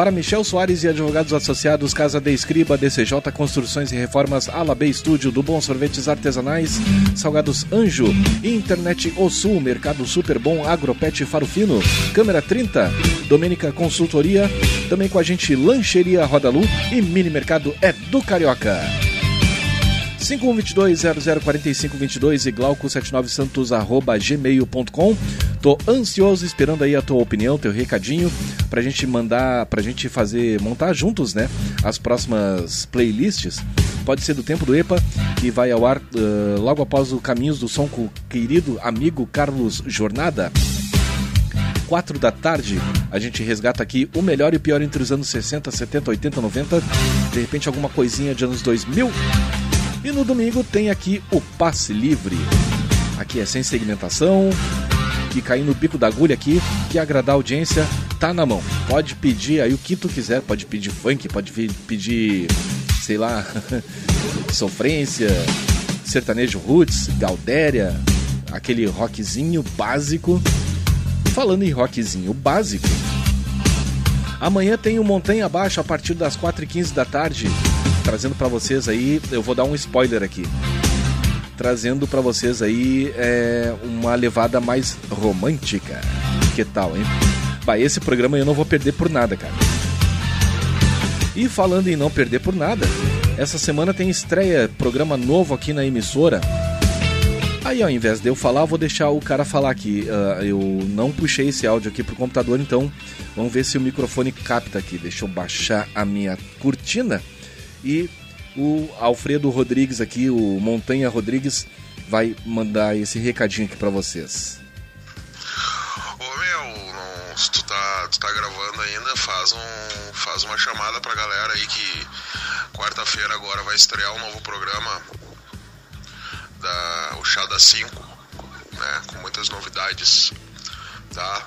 Para Michel Soares e advogados associados, Casa de Escriba, DCJ Construções e Reformas, Alabê Estúdio, do Bom Sorvetes Artesanais, Salgados Anjo, Internet O Sul, Mercado Super Bom, Agropet Faro Fino, Câmera 30, Domênica Consultoria, também com a gente Lancheria Rodalu e Mini Mercado é do Carioca. 5122-004522 e glauco79santos.gmail.com Tô ansioso esperando aí a tua opinião, teu recadinho, pra gente mandar, pra gente fazer, montar juntos, né, as próximas playlists. Pode ser do Tempo do EPA, que vai ao ar uh, logo após o Caminhos do Som com o querido amigo Carlos Jornada. 4 da tarde, a gente resgata aqui o melhor e o pior entre os anos 60, 70, 80, 90, de repente alguma coisinha de anos 2000. E no domingo tem aqui o passe livre. Aqui é sem segmentação, que cair no bico da agulha aqui, que agradar a audiência tá na mão. Pode pedir aí o que tu quiser, pode pedir funk, pode pedir, sei lá, <laughs> sofrência, sertanejo roots, galdéria, aquele rockzinho básico. Falando em rockzinho básico, amanhã tem o Montanha Abaixo a partir das 4h15 da tarde trazendo para vocês aí, eu vou dar um spoiler aqui. Trazendo para vocês aí é, uma levada mais romântica. Que tal, hein? Bah, esse programa eu não vou perder por nada, cara. E falando em não perder por nada, essa semana tem estreia, programa novo aqui na emissora. Aí ao invés de eu falar, vou deixar o cara falar aqui. Uh, eu não puxei esse áudio aqui pro computador, então vamos ver se o microfone capta aqui. Deixa eu baixar a minha cortina e o Alfredo Rodrigues aqui, o Montanha Rodrigues, vai mandar esse recadinho aqui para vocês. Ô meu, não, se tu tá, tu tá gravando ainda, faz, um, faz uma chamada pra galera aí que quarta-feira agora vai estrear um novo programa da o Chá das 5, né, com muitas novidades, tá?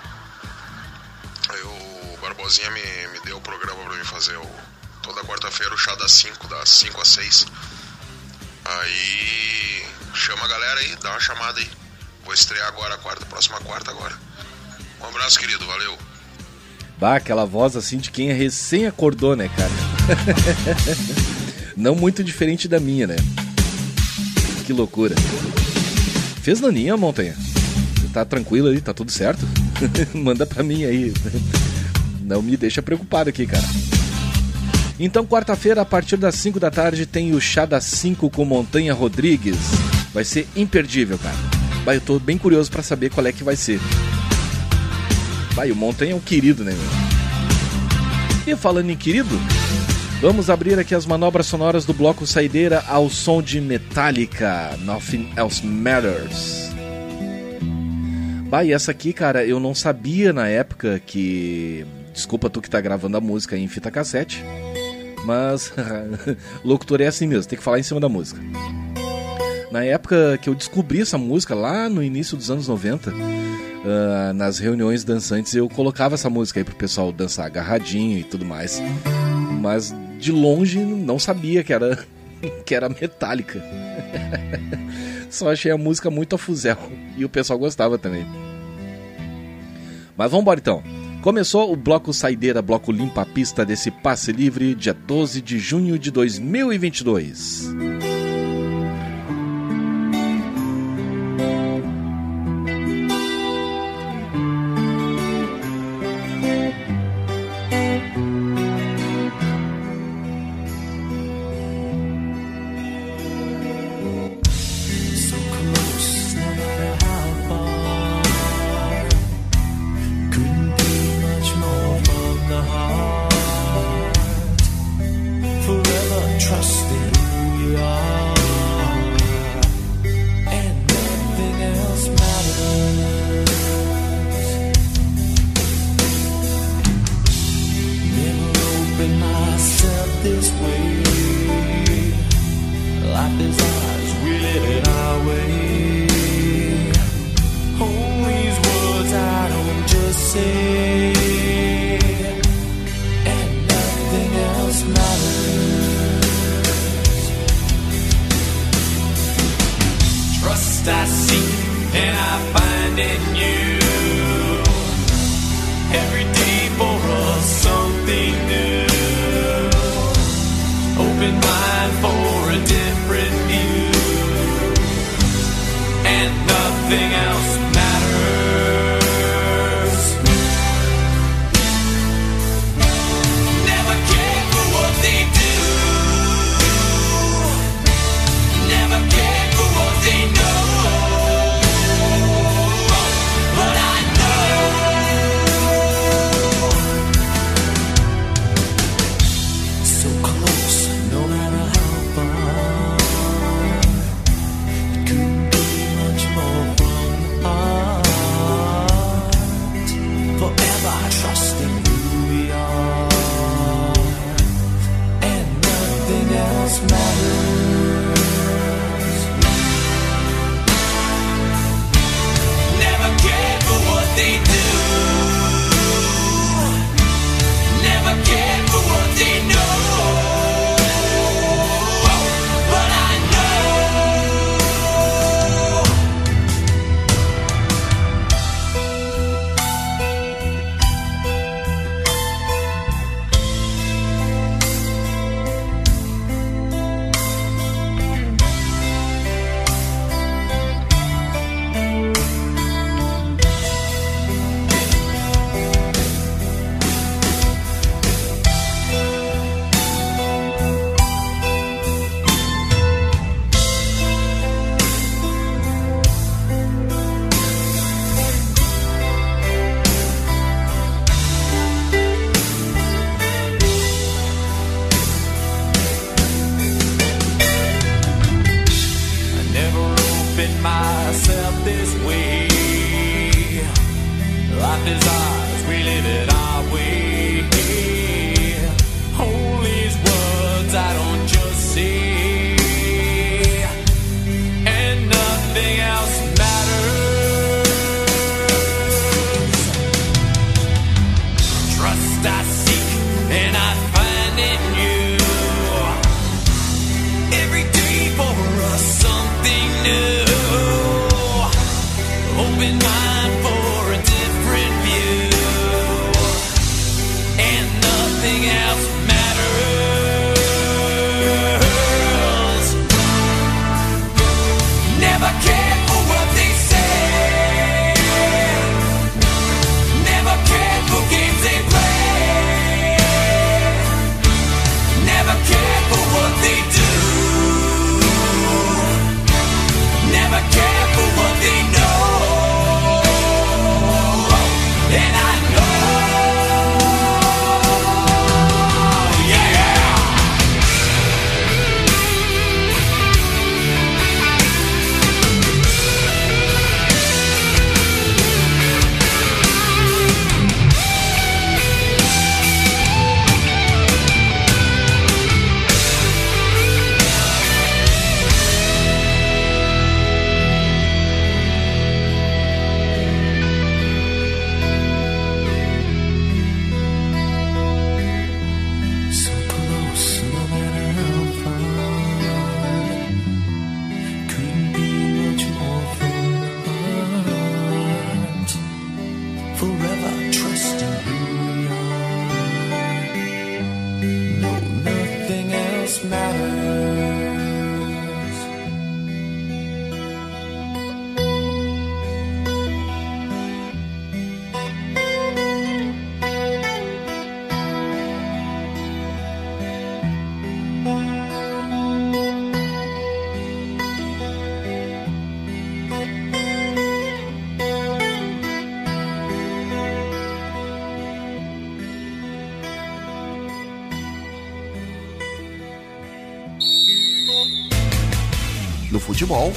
Aí o Barbosinha me, me deu o programa pra mim fazer o toda quarta-feira o chá das 5, das 5 às 6. Aí chama a galera aí, dá uma chamada aí. Vou estrear agora a quarta, próxima quarta agora. Um abraço, querido, valeu. Bah, aquela voz assim de quem recém acordou, né, cara? <laughs> Não muito diferente da minha, né? Que loucura. Fez naninha, Montanha? Tá tranquilo aí? Tá tudo certo? <laughs> Manda pra mim aí. Não me deixa preocupado aqui, cara. Então, quarta-feira, a partir das 5 da tarde, tem o Chá das 5 com Montanha Rodrigues. Vai ser imperdível, cara. Vai, eu tô bem curioso para saber qual é que vai ser. Vai, o Montanha é um querido, né, meu? E falando em querido, vamos abrir aqui as manobras sonoras do bloco Saideira ao som de Metallica, Nothing Else Matters. Bah, e essa aqui, cara, eu não sabia na época que. Desculpa tu que tá gravando a música em fita cassete Mas <laughs> locutor é assim mesmo, tem que falar em cima da música. Na época que eu descobri essa música, lá no início dos anos 90, uh, ah, nas reuniões dançantes, eu colocava essa música aí pro pessoal dançar agarradinho e tudo mais. Mas de longe não sabia que era, <laughs> que era metálica. <laughs> Só achei a música muito a fuzel e o pessoal gostava também. Mas vamos embora então. Começou o bloco Saideira, bloco Limpa Pista desse passe livre, dia 12 de junho de 2022.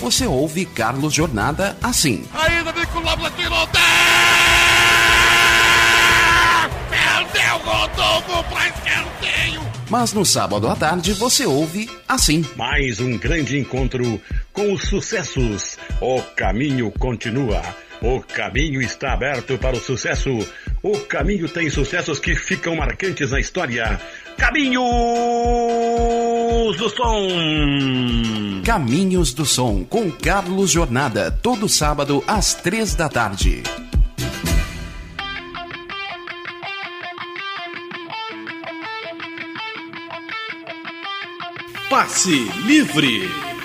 Você ouve Carlos Jornada assim. Ainda vem com o Lobla tirou Perdeu, Rodolfo pra escanteio. Mas no sábado à tarde, você ouve assim. Mais um grande encontro com os sucessos. O caminho continua. O caminho está aberto para o sucesso. O caminho tem sucessos que ficam marcantes na história. Caminhos do Som. Caminhos do Som com Carlos Jornada, todo sábado às três da tarde. Passe livre.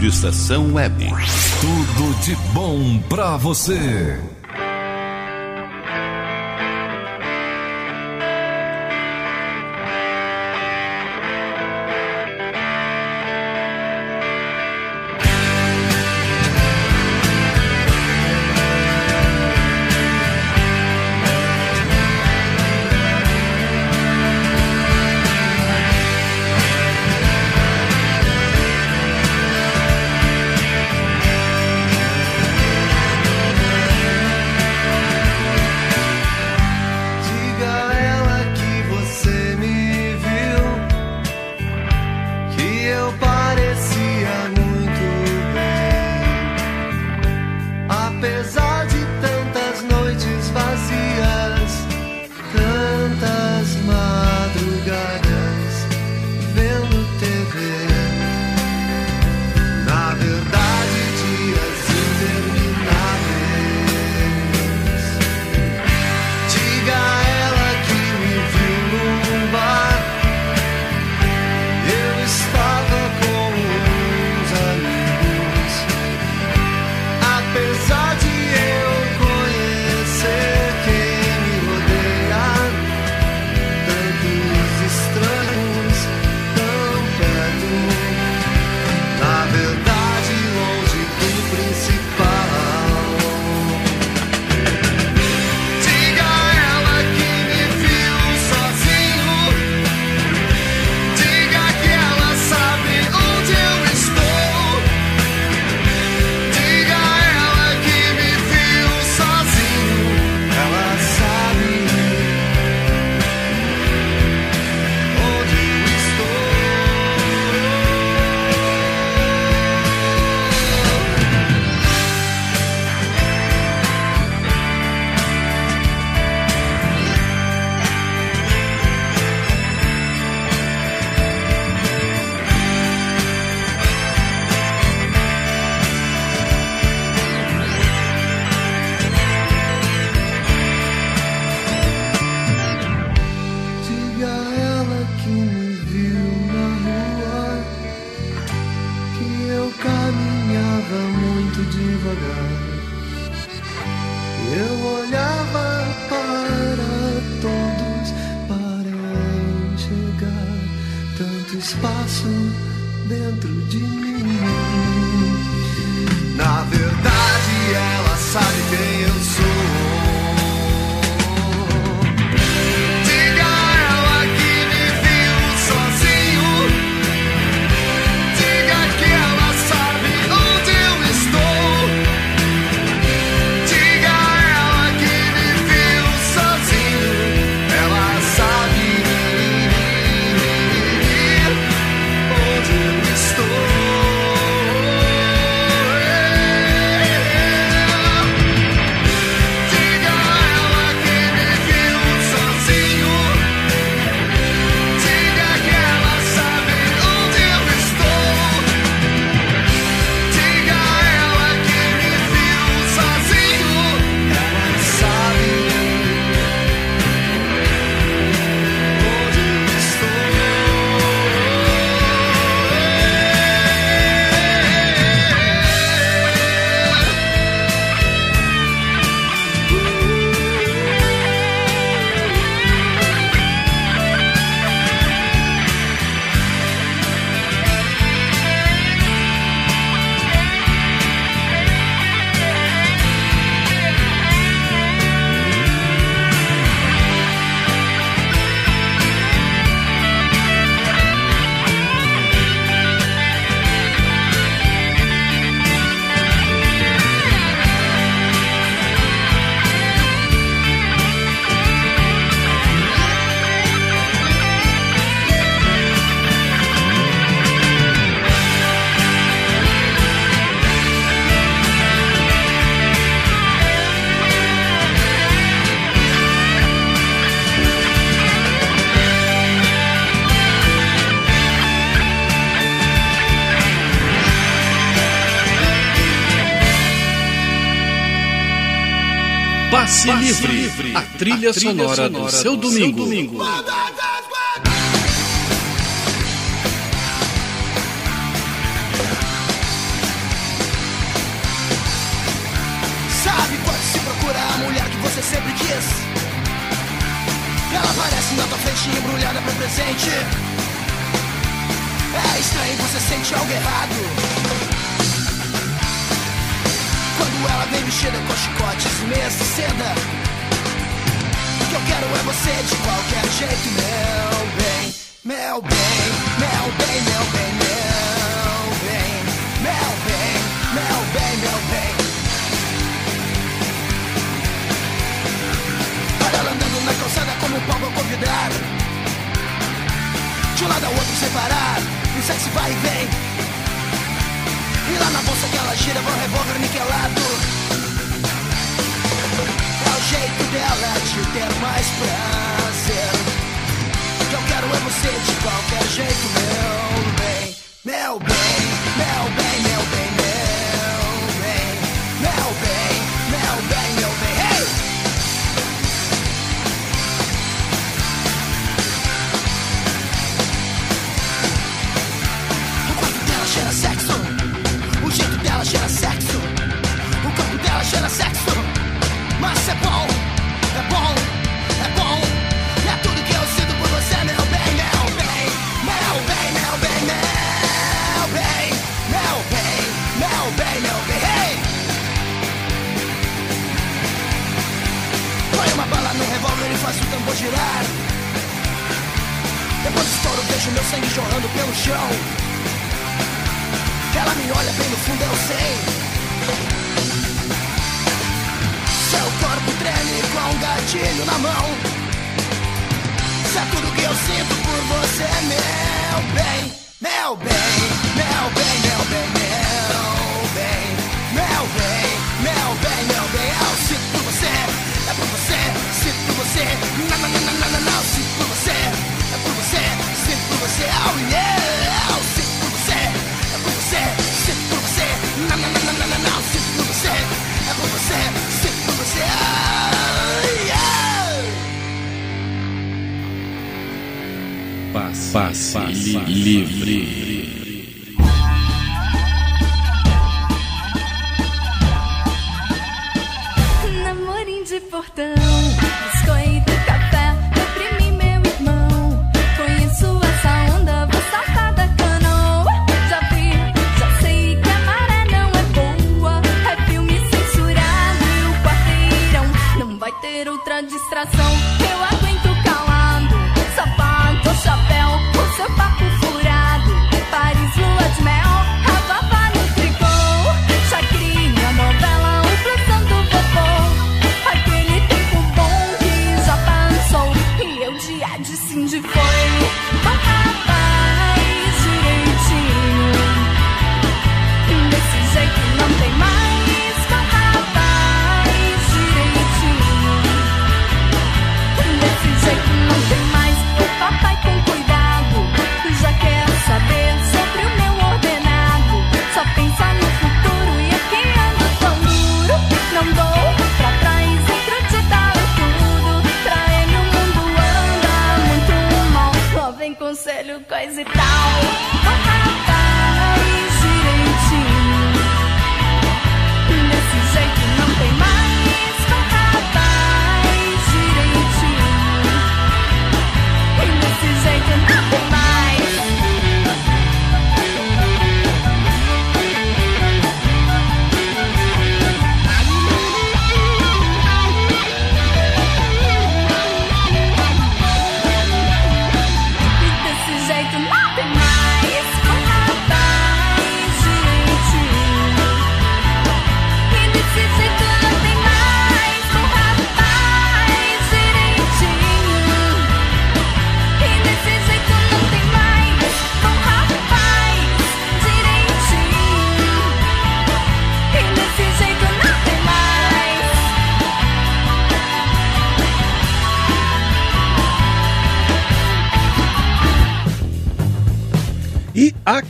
Rádio Estação Web. Tudo de bom pra você. Passe, Passe livre. livre. A trilha, a trilha sonora, sonora, do seu do domingo. Seu domingo. Sabe pode se procura a mulher que você sempre quis? Ela aparece na tua frente embrulhada para presente. É estranho, você sente algo errado. Vestida com chicotes meias de seda. O que eu quero é você de qualquer jeito, meu bem. Meu bem, meu bem, meu bem, meu bem. Meu bem, meu bem, meu bem. Olha ela andando na calçada como um pau a convidar. De um lado ao outro sem parar. O sexo vai e vem. E lá na bolsa que ela gira, vai um revólver niquelado. É dela de ter mais prazer. O que eu quero é você de qualquer jeito, meu com gatilho na mão. Isso é tudo que eu sinto por você, meu bem. Meu bem, meu bem, meu bem, meu bem. Meu bem, meu Passe, Passe livre. Namorinho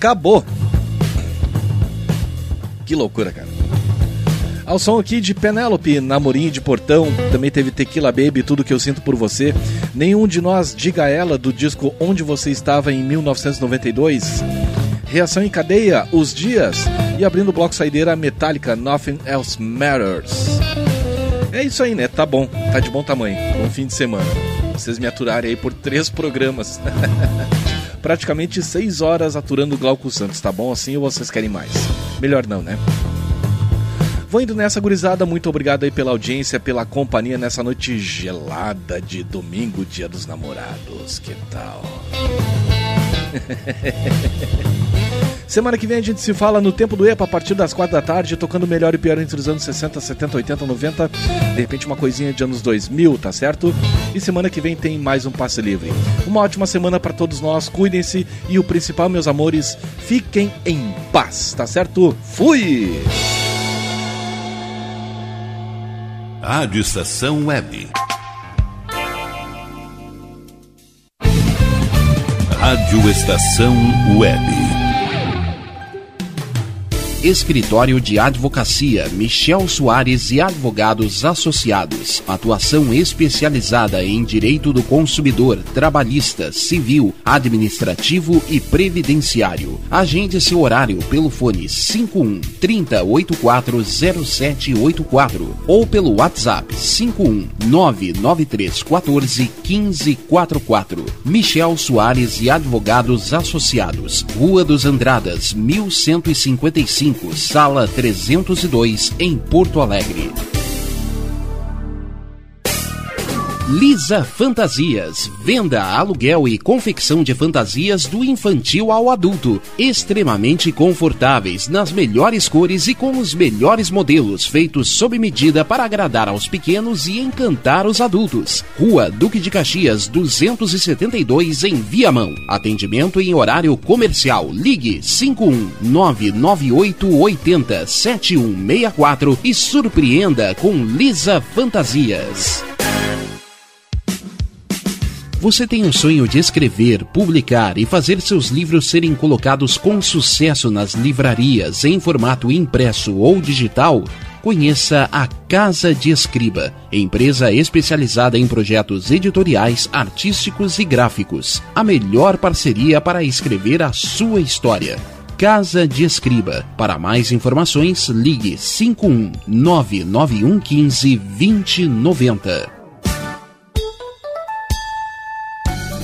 acabou. Que loucura, cara. Ao som aqui de Penélope, Namorinho de Portão, também teve Tequila Baby, Tudo Que Eu Sinto Por Você. Nenhum de nós diga ela do disco Onde Você Estava em 1992. Reação em cadeia, Os Dias. E abrindo o bloco saideira, Metallica, Nothing Else Matters. É isso aí, né? Tá bom. Tá de bom tamanho. Bom fim de semana. Vocês me aturarem aí por três programas. <laughs> Praticamente seis horas aturando Glauco Santos, tá bom? Assim ou vocês querem mais? Melhor não, né? Vou indo nessa gurizada, muito obrigado aí pela audiência, pela companhia nessa noite gelada de domingo, dia dos namorados. Que tal? <laughs> Semana que vem a gente se fala no Tempo do EPA a partir das quatro da tarde, tocando melhor e pior entre os anos 60, 70, 80, 90, de repente uma coisinha de anos 2000, tá certo? E semana que vem tem mais um passe livre. Uma ótima semana para todos nós, cuidem-se e o principal, meus amores, fiquem em paz, tá certo? Fui! Rádio Estação Web. Rádio Estação Web. Escritório de Advocacia Michel Soares e Advogados Associados. Atuação especializada em direito do consumidor, trabalhista, civil, administrativo e previdenciário. Agende seu horário pelo fone 51 30840784 ou pelo WhatsApp 51 99314 1544. Michel Soares e Advogados Associados. Rua dos Andradas, 1155 sala 302, em Porto Alegre. Lisa Fantasias. Venda, aluguel e confecção de fantasias do infantil ao adulto. Extremamente confortáveis, nas melhores cores e com os melhores modelos, feitos sob medida para agradar aos pequenos e encantar os adultos. Rua Duque de Caxias, 272, em Viamão. Atendimento em horário comercial. Ligue 5199880 7164 e surpreenda com Lisa Fantasias. Você tem o sonho de escrever, publicar e fazer seus livros serem colocados com sucesso nas livrarias em formato impresso ou digital? Conheça a Casa de Escriba, empresa especializada em projetos editoriais, artísticos e gráficos. A melhor parceria para escrever a sua história. Casa de Escriba. Para mais informações, ligue 51 99115 2090.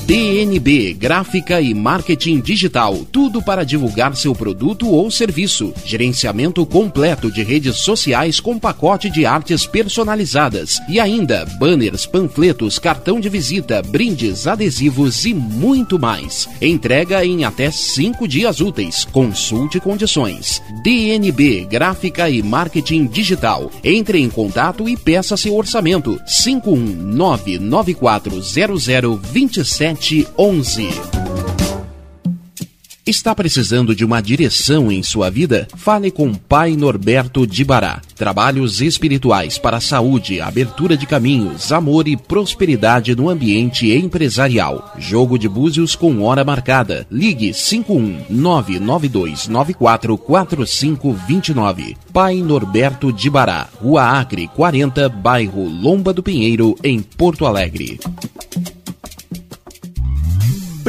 DNB Gráfica e Marketing Digital. Tudo para divulgar seu produto ou serviço. Gerenciamento completo de redes sociais com pacote de artes personalizadas. E ainda banners, panfletos, cartão de visita, brindes, adesivos e muito mais. Entrega em até cinco dias úteis. Consulte condições. DNB Gráfica e Marketing Digital. Entre em contato e peça seu orçamento. 519940027 11. Está precisando de uma direção em sua vida? Fale com Pai Norberto de Bará. Trabalhos espirituais para a saúde, abertura de caminhos, amor e prosperidade no ambiente empresarial. Jogo de búzios com hora marcada. Ligue 51 99294 4529. Pai Norberto de Bará. Rua Acre 40, bairro Lomba do Pinheiro, em Porto Alegre.